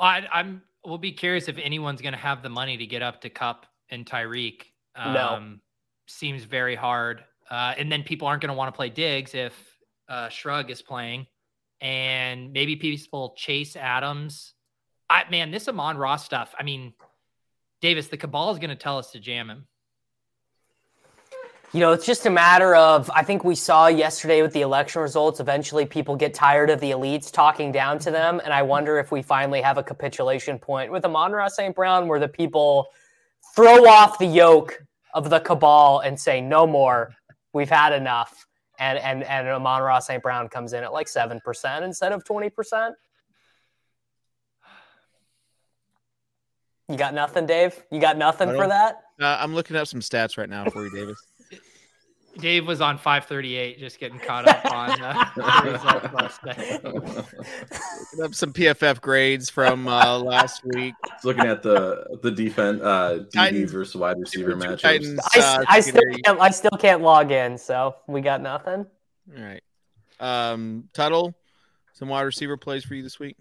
I, I'm. We'll be curious if anyone's going to have the money to get up to Kupp and Tyreek. Um, No. Seems very hard. Uh, and then people aren't going to want to play Diggs if uh, Shrug is playing, and maybe people chase Adams. I man, this Amon-Ra stuff. I mean, Davis, the cabal is going to tell us to jam him. You know, it's just a matter of I think we saw yesterday with the election results. Eventually, people get tired of the elites talking down to them, and I wonder if we finally have a capitulation point with Amon-Ra St. Brown, where the people throw off the yoke of the cabal and say, "No more. We've had enough." And and and Amon-Ra St. Brown comes in at like seven percent instead of twenty percent. You got nothing, Dave. You got nothing for that. Uh, I'm looking up some stats right now for you, Davis. Dave was on 538, just getting caught up on uh, the results last night. Looking up some PFF grades from uh, last week. Looking at the the defense uh DBs Titans- versus wide receiver matchups. Titans, I, uh, I still can't I still can't log in, so we got nothing. All right. Um, Tuttle, some wide receiver plays for you this week.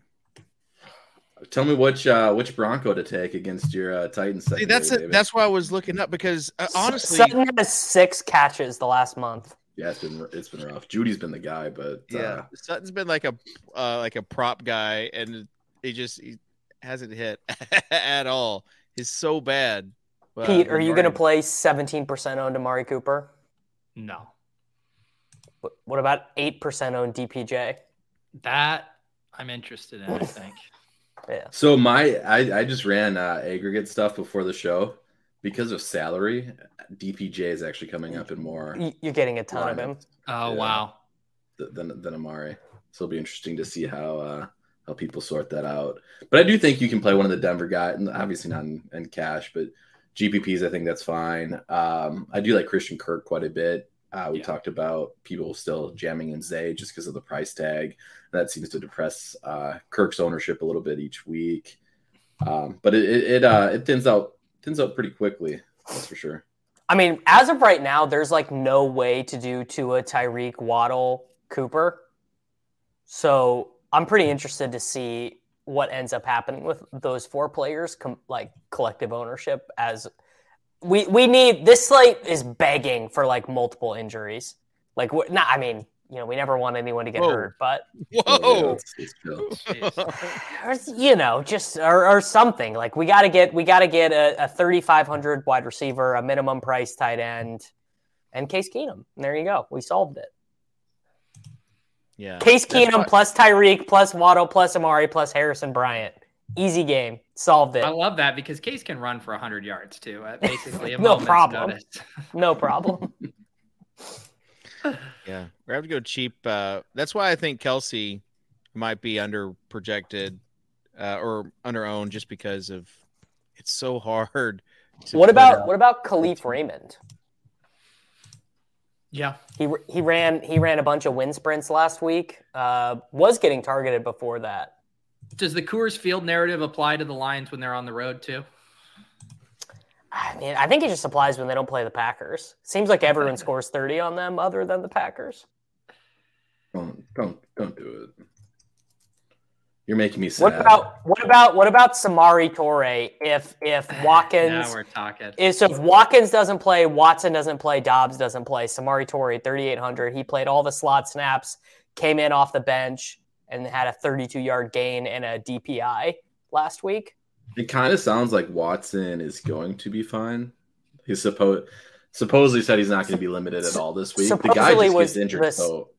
Tell me which uh which Bronco to take against your uh, Titans. See, that's it. That's why I was looking up because uh, honestly, Sutton has six catches the last month. yeah, it's been it's been rough. Jeudy's been the guy, but yeah, uh, Sutton's been like a uh, like a prop guy, and he just he hasn't hit at all. He's so bad. Pete, are you going to play 17% owned Amari Cooper? No, What- What about 8% owned DPJ? that I'm interested in. I think. Yeah. So my I, I just ran uh, aggregate stuff before the show because of salary. DPJ is actually coming up in more You're getting a ton of him. Oh Yeah. wow. than than Amari. So it'll be interesting to see how uh, how people sort that out. But I do think you can play one of the Denver guys, and obviously not in, in cash, but GPPs. I think that's fine. Um, I do like Christian Kirk quite a bit. Uh, we Yeah. talked about people still jamming in Zay just because of the price tag. That seems to depress uh, Kirk's ownership a little bit each week. Um, but it it it, uh, it thins out thins out pretty quickly. That's for sure. I mean, as of right now, there's like no way to do Tua, Tyreek, Waddle, Cooper. So I'm pretty interested to see what ends up happening with those four players, com- like collective ownership. As we we need this slate is begging for like multiple injuries. Like, not I mean, you know, we never want anyone to get Whoa. hurt, but Whoa. It's- it's chill. Oh, jeez. or, you know, just or, or something. Like we got to get we got to get a, a 3500 wide receiver, a minimum price tight end, and Case Keenum. And there you go. We solved it. yeah. Case That's Keenum plus Tyreek plus Waddle plus Amari plus Harrison Bryant. Easy game. Solved it. I love that because Case can run for 100 yards too. At basically, a No problem. No problem. Yeah, we have to go cheap. Uh, that's why I think Kelce might be under projected uh, or under owned just because of it's so hard. To what about up- what about Kalif Raymond? Yeah, He he ran he ran a bunch of wind sprints last week. Uh, was getting targeted before that. Does the Coors Field narrative apply to the Lions when they're on the road too? I mean, I think it just applies when they don't play the Packers. Seems like everyone scores thirty on them, other than the Packers. Don't don't don't do it. You're making me sad. What about what about what about Samori Toure? If if Now Watkins we're talking. is so if Watkins doesn't play, Watson doesn't play, Doubs doesn't play. Samori Toure, thirty eight hundred. He played all the slot snaps, came in off the bench, and had a thirty two yard gain and a DPI last week. It kind of sounds like Watson is going to be fine. He's supposed supposedly said he's not going to be limited at all this week. The guy Supposedly just was gets injured, this- so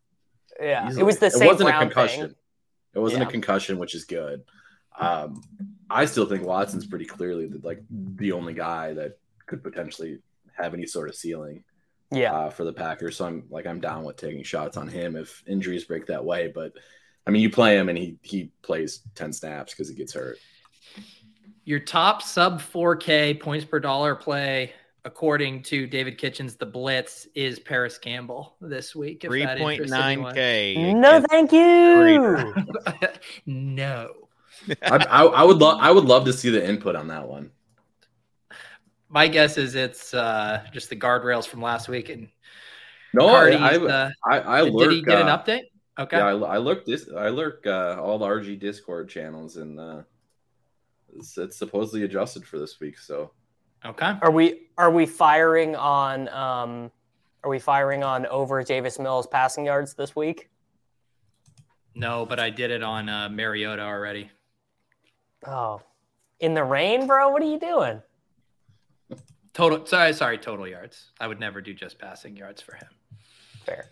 Yeah, easily. it was the It same wasn't a concussion. thing. It wasn't Yeah. a concussion, which is good. Um, I still think Watson's pretty clearly the, like the only guy that could potentially have any sort of ceiling Yeah, uh, for the Packers. So I'm like I'm down with taking shots on him if injuries break that way. But I mean, you play him and he he plays ten snaps because he gets hurt. Your top sub 4K points per dollar play, according to David Kitchens, the Blitz is Parris Campbell this week. if three that point interests nine anyone. k? no, thank you. no. I, I, I would love I would love to see the input on that one. My guess is it's uh, just the guardrails from last week. And No, Cardi's, I, I, I, I lurk, did he get an uh, update? Okay. Yeah, I, I lurk this. I lurk uh, all the RG Discord channels, and uh, it's, it's supposedly adjusted for this week. So Okay. Are we are we firing on um are we firing on over Davis Mills passing yards this week? No, but I did it on uh, Mariota already. Oh. In the rain, bro? What are you doing? Total. Sorry, sorry. Total yards. I would never do just passing yards for him. Fair.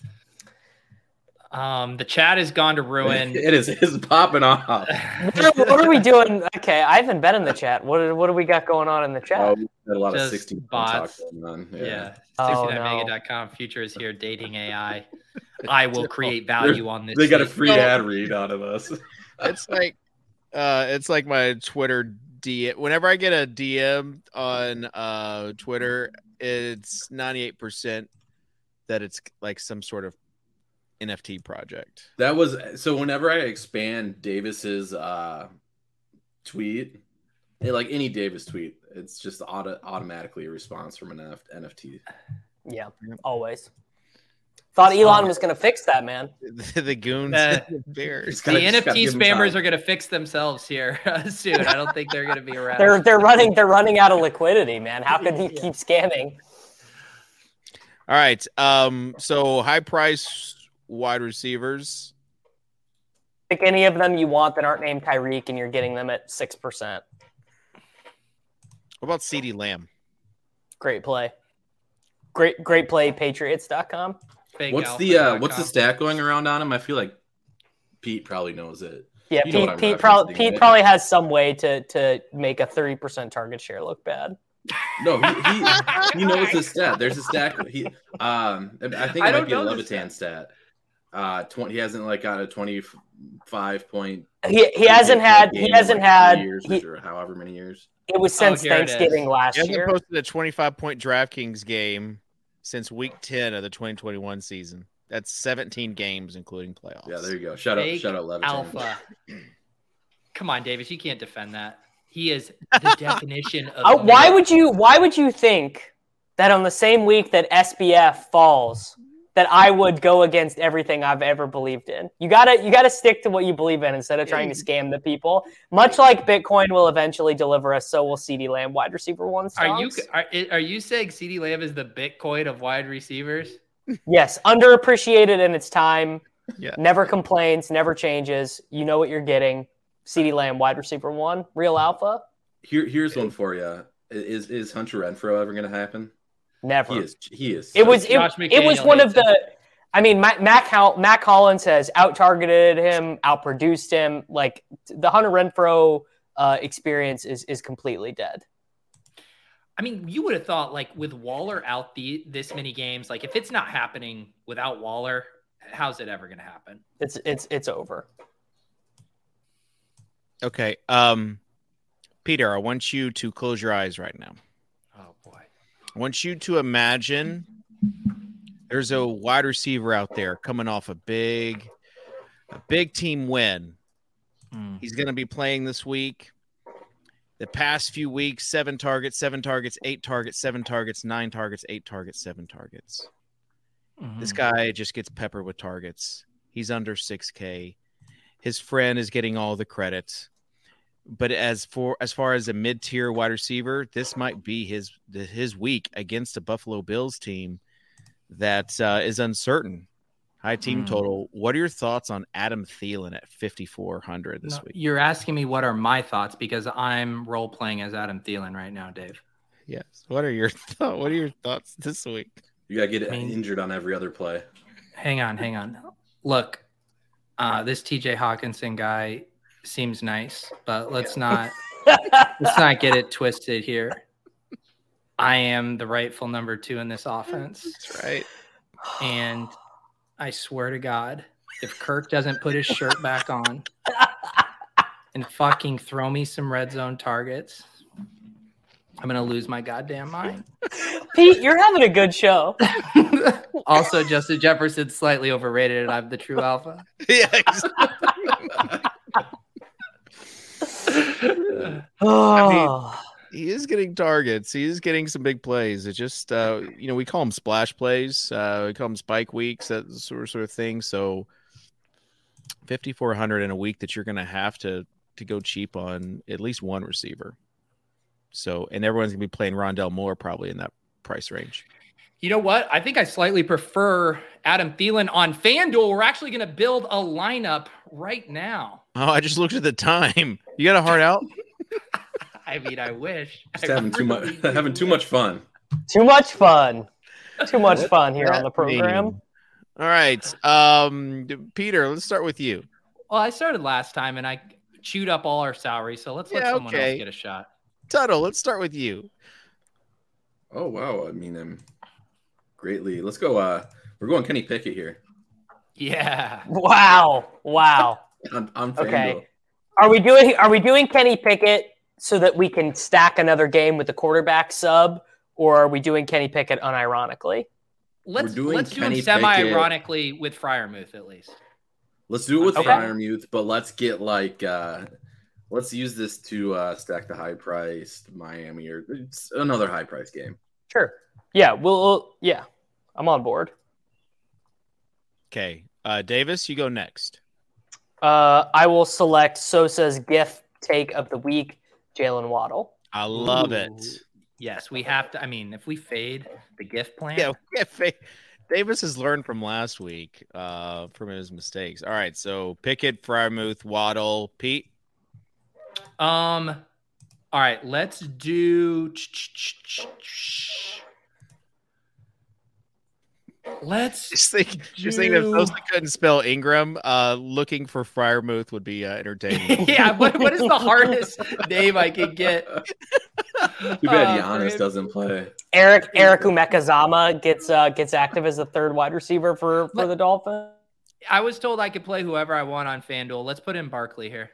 Um, the chat has gone to ruin. it is it's popping off. What, what are we doing? Okay, I haven't been in the chat. What what do we got going on in the chat? Oh, we had a lot of Just 16 bots. going on. Yeah. Yeah. Oh, 69mega.com. Future is here. Dating AI. I will create value on this. They got a seat. free ad read out of us. it's like uh it's like my twitter DM. Whenever I get a DM on uh Twitter, it's 98% that it's like some sort of NFT project. That was so. Whenever I expand Davis's uh, tweet, eh, like any Davis tweet, it's just auto- automatically a response from an F- NFT. Yeah, always. Thought Elon was gonna fix that, man. the goons Uh, the bears. The gotta- NFT spammers are going to fix themselves here soon. I don't think they're going to be around. They're they're running they're running out of liquidity, man. How could he keep scamming? All right. Um so high price wide receivers. Pick any of them you want that aren't named Tyreek, and you're getting them at six percent. What about CeeDee Lamb? Great play. Great great play, Patriots.com. Fake What's the uh, what's the com. stat going around on him? I feel like Pete probably knows it. Yeah, You know what I'm Pete, Pete, referencing, probably, Pete right? probably has some way to to make a 30% target share look bad. No, he he, he knows the stat. There's a stat. He um, I think it don't might be a know the Levitan stat. Uh, twenty. He hasn't like got a twenty-five point. He, he hasn't had he hasn't like, had years he, or however many years. it was since Oh, here it is. Thanksgiving last He hasn't year. posted a 25 point DraftKings game since week 10 of the 2021 season. That's 17 games, including playoffs. Yeah, there you go. Shut out, Fake shout out, Levitan. alpha. Come on, Davis. You can't defend that. He is the definition of. Uh, why would you why would you think that on the same week that SBF falls that I would go against everything I've ever believed in. You gotta you gotta stick to what you believe in instead of trying to scam the people. Much like Bitcoin will eventually deliver us, so will CeeDee Lamb wide receiver one. Are you are, are you saying CeeDee Lamb is the Bitcoin of wide receivers? Yes, underappreciated in its time. Yeah. Never complains, never changes. You know what you're getting. CeeDee Lamb, wide receiver one, real alpha. Here, here's one for you. Is is Hunter Renfrow ever going to happen? Never. He is. He is. It was it, it was one of hates the. I mean, Mac Matt, Hol- Collins has out targeted him, out produced him. Like the Hunter Renfrow uh, experience is is completely dead. I mean, you would have thought like with Waller out the this many games, like if it's not happening without Waller, how's it ever going to happen? It's it's it's over. Okay. Um, Peter, I want you to close your eyes right now. I want you to imagine there's a wide receiver out there coming off a big, a big team win. Hmm. He's going to be playing this week. The past few weeks, seven targets, seven targets, eight targets, seven targets, nine targets, eight targets, seven targets. This hmm. guy just gets peppered with targets. He's under 6K. His friend is getting all the credit. But as for as far as a mid-tier wide receiver, this might be his his week against a Buffalo Bills team that uh, is uncertain. High team Hmm. total. What are your thoughts on Adam Thielen at 5400 this No, week? You're asking me what are my thoughts because I'm role playing as Adam Thielen right now, Dave. Yes. What are your th- what are your thoughts this week? You got to get I mean- injured on every other play. Hang on, hang on. Look, uh, this TJ Hockenson guy seems nice, but let's not let's not get it twisted here. I am the rightful number two in this offense, That's right. and I swear to God, if Kirk doesn't put his shirt back on and fucking throw me some red zone targets, I'm gonna lose my goddamn mind. Pete, you're having a good show. also, Justin Jefferson's slightly overrated, and I'm the true alpha. yeah. exactly. Oh, he is getting targets. He is getting some big plays. It just, uh, you know, we call them splash plays. Uh, we call them spike weeks, that sort of, sort of thing. So, fifty four hundred in a week that you're going to have to to go cheap on at least one receiver. So, and everyone's going to be playing Rondale Moore probably in that price range. You know what? I think I slightly prefer Adam Thielen on FanDuel. We're actually going to build a lineup right now. Oh, I just looked at the time. You got a heart out? I mean, I wish. Just I having too much, really having too much fun. too much fun. Too much What fun here on the program. mean? All right. Um, Peter, let's start with you. Well, I started last time and I chewed up all our salary, so let's let someone okay. else get a shot. Tuttle, let's start with you. Oh wow! I mean, I'm greatly. Let's go. Uh, we're going Kenny Pickett here. Yeah. Wow, wow. I'm Okay. FanDuel. Are we doing are we doing Kenny Pickett so that we can stack another game with the quarterback sub, or are we doing Kenny Pickett unironically? Let's doing let's do Kenny him semi-ironically with Freiermuth at least. Let's do it with Okay. Freiermuth, but let's get like uh let's use this to uh stack the high priced Miami or it's another high price game. Sure. Yeah, we'll yeah. I'm on board. Okay. Uh, Davis, you go next. Uh, I will select Sosa's gift take of the week, Jaylen Waddle. I love it. Yes, we have to. I mean, if we fade the gift plan, Yeah, yeah, fa- Davis has learned from last week, uh, from his mistakes. All right, so Pickett, Freiermuth, Waddle, Pete. Um, all right, let's do. Let's Just think, just think if Do- Sosa couldn't spell Ingram, uh, looking for Freiermuth would be uh, entertaining. yeah. What, what is the hardest name I could get? Too bad Uh, Giannis for- doesn't play. Eric Eric Umekazama gets uh, gets active as the third wide receiver for for Let- the Dolphins. I was told I could play whoever I want on FanDuel. Let's put in Barkley here.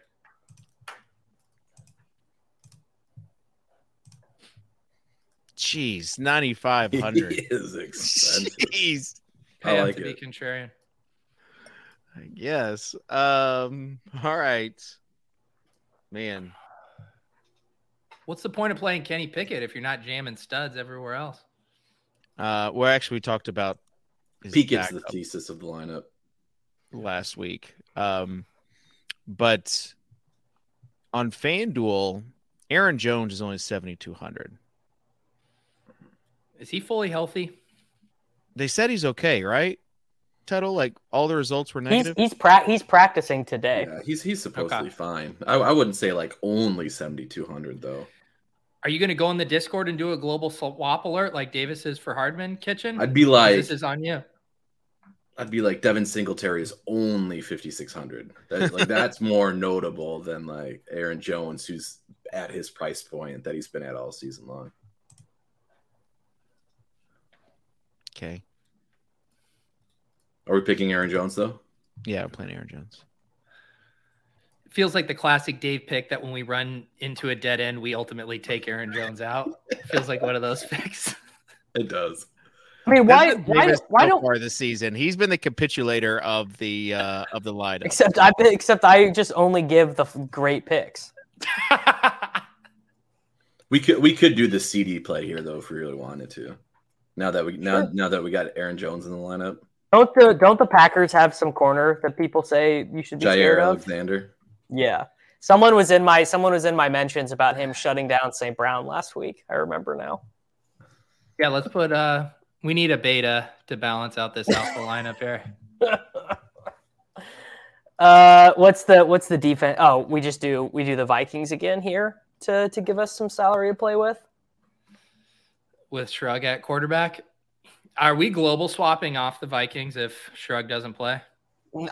Jeez, ninety five hundred. He is expensive. Jeez. I Pay up like to be it. contrarian. Yes. Um. All right. Man. What's the point of playing Kenny Pickett if you're not jamming studs everywhere else? Uh. Well, actually, we talked about Pickett's the thesis of the lineup. last week. Um, but on FanDuel, Aaron Jones is only seventy two hundred. Is he fully healthy? They said he's okay, right? Tuttle, like all the results were He's negative. he's pra- he's practicing today. Yeah, he's he's supposedly Okay. fine. I, I wouldn't say like only seventy two hundred though. Are you going to go in the Discord and do a global swap alert like Davis is for Hardman Kitchen? I'd be like this is on you. I'd be like Devin Singletary is only fifty six hundred. That, like that's more notable than like Aaron Jones, who's at his price point that he's been at all season long. Okay. Are we picking Aaron Jones though? Yeah, I'm playing Aaron Jones. It feels like the classic Dave pick that when we run into a dead end, we ultimately take Aaron Jones out. feels like one of those picks. It does. I mean, why That's why Davis why so don't far this season? He's been the capitulator of the uh of the lineup. except I except I just only give the great picks. We could we could do the CD play here though if we really wanted to. Now that we now Sure. now that we got Aaron Jones in the lineup, Don't the don't the Packers have some corner that people say you should be scared Jaire of? Alexander. Yeah. Someone was in my someone was in my mentions about him shutting down St. Brown last week. I remember now. yeah, let's put uh we need a beta to balance out this alpha lineup here. Uh, what's the what's the defense? Oh, we just do we do the Vikings again here to to give us some salary to play with. With Shrug at quarterback. Are we global swapping off the Vikings if Shrug doesn't play?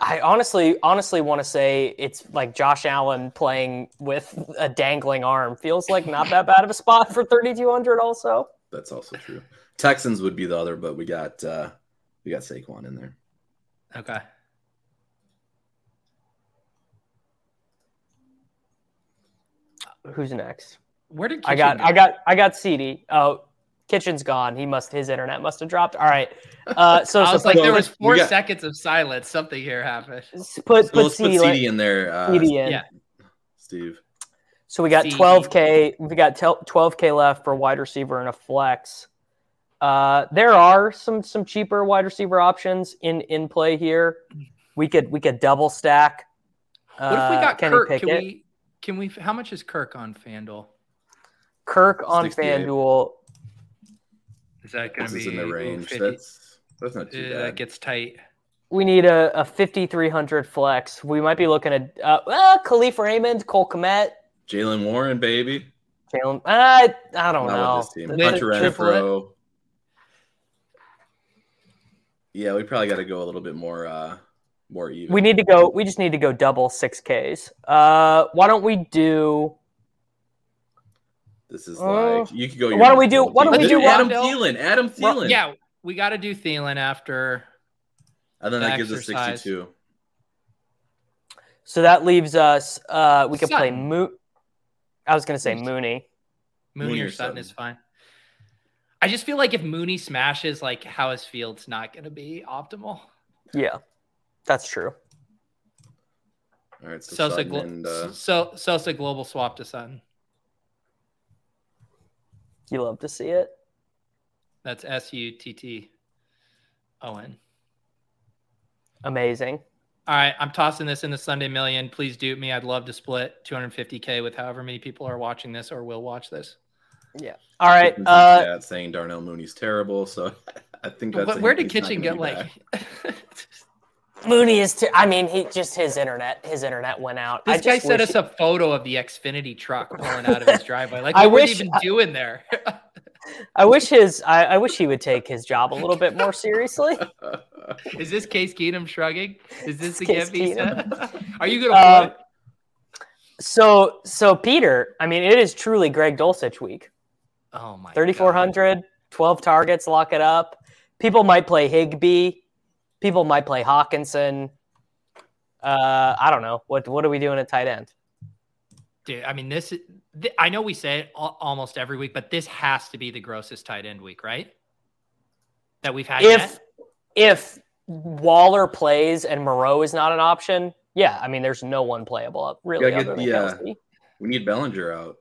I honestly honestly want to say it's like Josh Allen playing with a dangling arm. Feels like not that bad of a spot for 3200 also. That's also true. Texans would be the other, but we got uh we got Saquon in there. Okay. Who's next? Where did I got Kitchen I got I got CD. Oh, Kitchen's gone. He must his internet must have dropped. All right. Uh so, I so was like, put, there was four got- seconds of silence. Something here happened. put So put let's put CD, CD in there, uh, CD in. Yeah. Steve. So we got CD. 12k. We got 12k left for wide receiver and a flex. Uh, there are some some cheaper wide receiver options in in play here. We could we could double stack. What if we uh, got Kenny Kirk? Can we? Can we? How much is Kirk on Fanduel? Kirk on FanDuel. Is that going This to is be in the range. 50? That's that's not too Uh, bad. that gets tight. We need a, a 5300 flex. We might be looking at uh, uh Kalif Raymond, Cole Kmet, Jaylen Warren, baby. Jaylen. Uh, I don't Not know. with this team. The- Hunter. Renfrow. Yeah, we probably got to go a little bit more uh more even. We need to go. We just need to go double six Ks. Uh, why don't we do? This is Uh, like you could go. why your don't we do- What don't we do Adam Rondell? Thielen? Adam Well, Thielen. yeah, we got to do Thielen after. and then the that gives us sixty-two. So that leaves us. Uh, we could play Sutton. Mo. I was gonna say Mooney. Mooney, Mooney or or Sutton Sutton. is fine. I just feel like if Mooney smashes, like how his field's not going to be optimal. Yeah, that's true. All right, so Sosa, Sutton glo- and uh, so Sosa global swap to Sutton. You love to see it. That's S U T T O N. Amazing. All right, I'm tossing this in the Sunday Million. Please dupe me. I'd love to split 250k with however many people are watching this or will watch this. Yeah. All right. Kitchen's Uh, saying Darnell Mooney's terrible. So I think that's But where did Kitchen gonna get like? Mooney is. Too, I mean, he just his internet. His internet went out. I This guy just sent us a photo of the Xfinity truck pulling out of his driveway. Like, I wish- you even doing there? I wish his. I, I wish he would take his job a little bit more seriously. Is this Case Keenum shrugging? Is this the Case get Keenum. Are you gonna Um. So, so Peter. I mean, it is truly Greg Dulcich week. Oh my! 3,400, 12 targets, lock it up. People might play Higbee. People might play Hockenson. Uh, I don't know. What what are we doing at tight end? Dude, I mean, this. th- I know we say it al- almost every week, but this has to be the grossest tight end week, right? That we've had. If yet? if Waller plays and Moreau is not an option, yeah, I mean, there's no one playable up really Yeah, get- than yeah. Kelce. we need Bellinger out.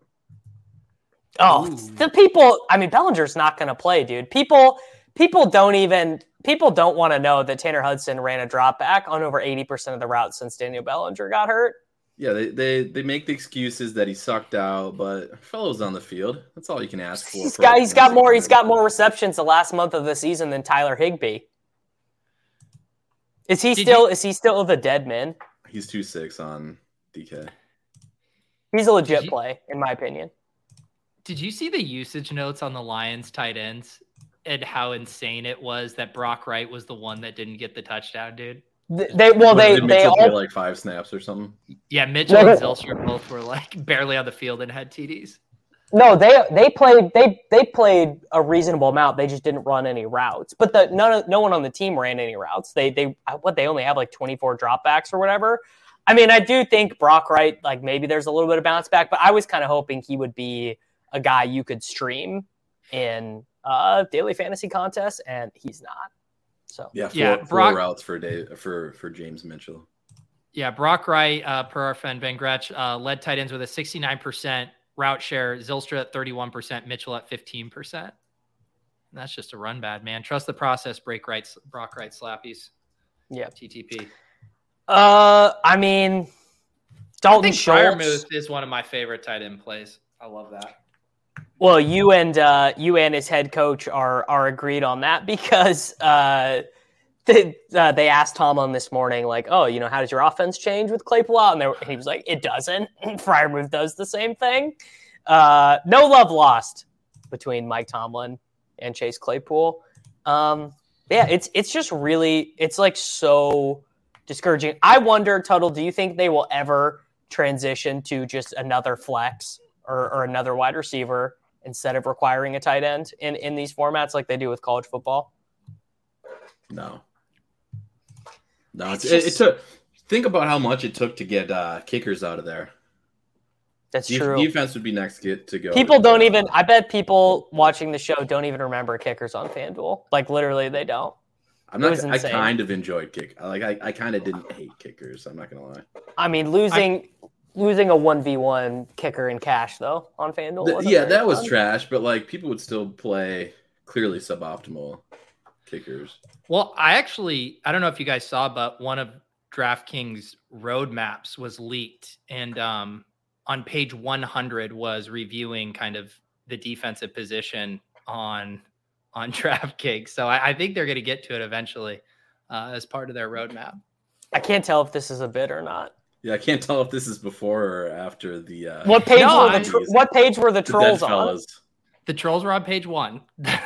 Oh, Ooh. the people. I mean, Bellinger's not going to play, dude. People people don't even people don't want to know that Tanner Hudson ran a drop back on over 80% of the routes since Daniel Bellinger got hurt. Yeah, they, they they make the excuses that he sucked out, but fellow's on the field. That's all you can ask for. He's for got a he's got more he's got more receptions the last month of the season than Tyler Higbee. Is he Did still is he still the dead man? He's two six on DK. He's a legit you- play, in my opinion. Did you see the usage notes on the Lions tight ends and how insane it was that Brock Wright was the one that didn't get the touchdown, dude? Th- They well they did they all like five snaps or something. Yeah, Mitchell and Zylstra both were like barely on the field and had TDs. no they they played they they played a reasonable amount. They just didn't run any routes. But the none of, no one on the team ran any routes. They they what they only have like 24 dropbacks or whatever. I mean, I do think Brock Wright like maybe there's a little bit of bounce back, but I was kind of hoping he would be a guy you could stream in uh daily fantasy contests and he's not. So Yeah, four, Yeah, four routes for day for for James Mitchell. Yeah, Brock Wright, uh, per our friend Ben Gretch, uh, led tight ends with a 69% route share, Zylstra at 31%, Mitchell at 15%. That's just a run bad, man. Trust the process, break right, Brock Wright slappies. Yeah. TTP. uh I mean I Dalton think Schultz. Freiermuth is one of my favorite tight end plays. I love that. Well, you and uh, you and his head coach are are agreed on that because uh, they, uh, they asked Tomlin this morning, like, "Oh, you know, how does your offense change with Claypool out?" And, were, and he was like, "It doesn't." Freiermuth does the same thing. Uh, no love lost between Mike Tomlin and Chase Claypool. Um, yeah, it's it's just really it's like so discouraging. I wonder, Tuttle, do you think they will ever transition to just another flex or, or another wide receiver instead of requiring a tight end in, in these formats like they do with college football? No, no. It's It's, it, it took. Think about how much it took to get uh, kickers out of there. That's Def- true. Defense would be next get to go. People don't even, I bet people watching the show don't even remember kickers on FanDuel. Like literally, they don't. I'm not. I kind of enjoyed kick. Like I, I kind of didn't hate kickers. I'm not gonna lie. I mean, losing losing a 1v1 kicker in cash, though, on FanDuel. Wasn't yeah, very that was trash. But like people would still play clearly suboptimal kickers. Well, I actually, I don't know if you guys saw, but one of DraftKings roadmaps was leaked. And um, on page 100 was reviewing kind of the defensive position on on DraftKings. So I, I think they're going to get to it eventually uh, as part of their roadmap. I can't tell if this is a bid or not. Yeah, I can't tell if this is before or after the. Uh, What page No, were the tr- what page were the the trolls dead on? fellas. The trolls were on page one. that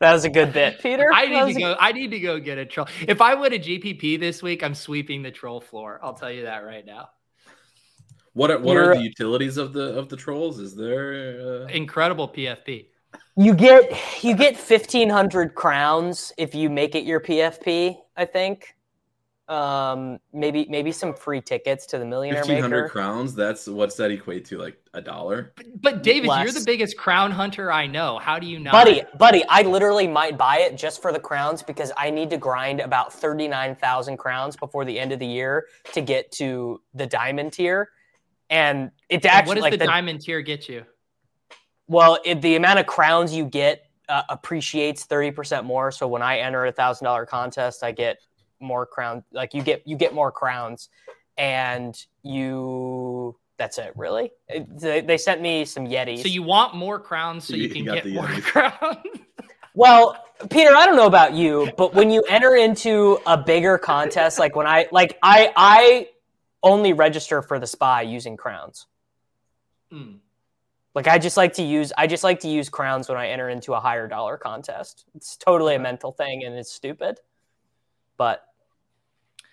was a good bit, Peter. I need to go. I need to go get a troll. If I win a GPP this week, I'm sweeping the troll floor. I'll tell you that right now. What are what You're- are the utilities of the of the trolls? Is there? Uh... Incredible PFP. You get you get fifteen hundred crowns if you make it your PFP. I think. Um, maybe maybe some free tickets to the Millionaire Fifteen hundred Maker. crowns. That's what's that equate to? Like a dollar? But David, you're the biggest crown hunter I know. How do you not? Buddy, buddy, I literally might buy it just for the crowns because I need to grind about 39,000 crowns before the end of the year to get to the diamond tier. And it's And actually what does like the, the, diamond tier get you? Well, it, the amount of crowns you get uh, appreciates 30% more. So when I enter a thousand dollar contest, I get more crown. Like you get, you get more crowns and you, that's it really. It- they, they sent me some Yetis. So you want more crowns so you, You- can get the more Yeti. crowns. Well, Peter, I don't know about you, but when you enter into a bigger contest, like when I like I I only register for the spy using crowns. Hmm. Like I just like to use I just like to use crowns when I enter into a higher dollar contest. It's totally a mental thing and it's stupid. But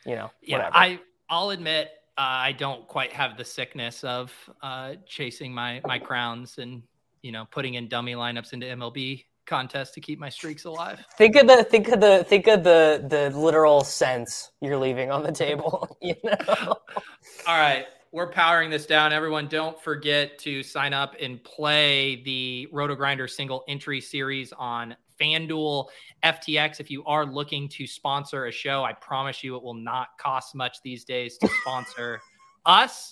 you know, Yeah, whatever. I I'll admit uh, I don't quite have the sickness of uh, chasing my my crowns and you know putting in dummy lineups into MLB contests to keep my streaks alive. think of the think of the think of the the literal sense you're leaving on the table, you know. All right, we're powering this down. Everyone, don't forget to sign up and play the Roto Grinder single entry series on FanDuel FTX. If you are looking to sponsor a show, I promise you it will not cost much these days to sponsor us.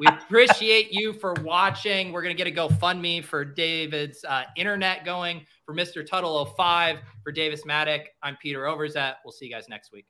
we appreciate you for watching. We're going to get a GoFundMe for David's uh, internet going for Mr. Tuttle 05 for Davis Mattek. I'm Peter Overzet. We'll see you guys next week.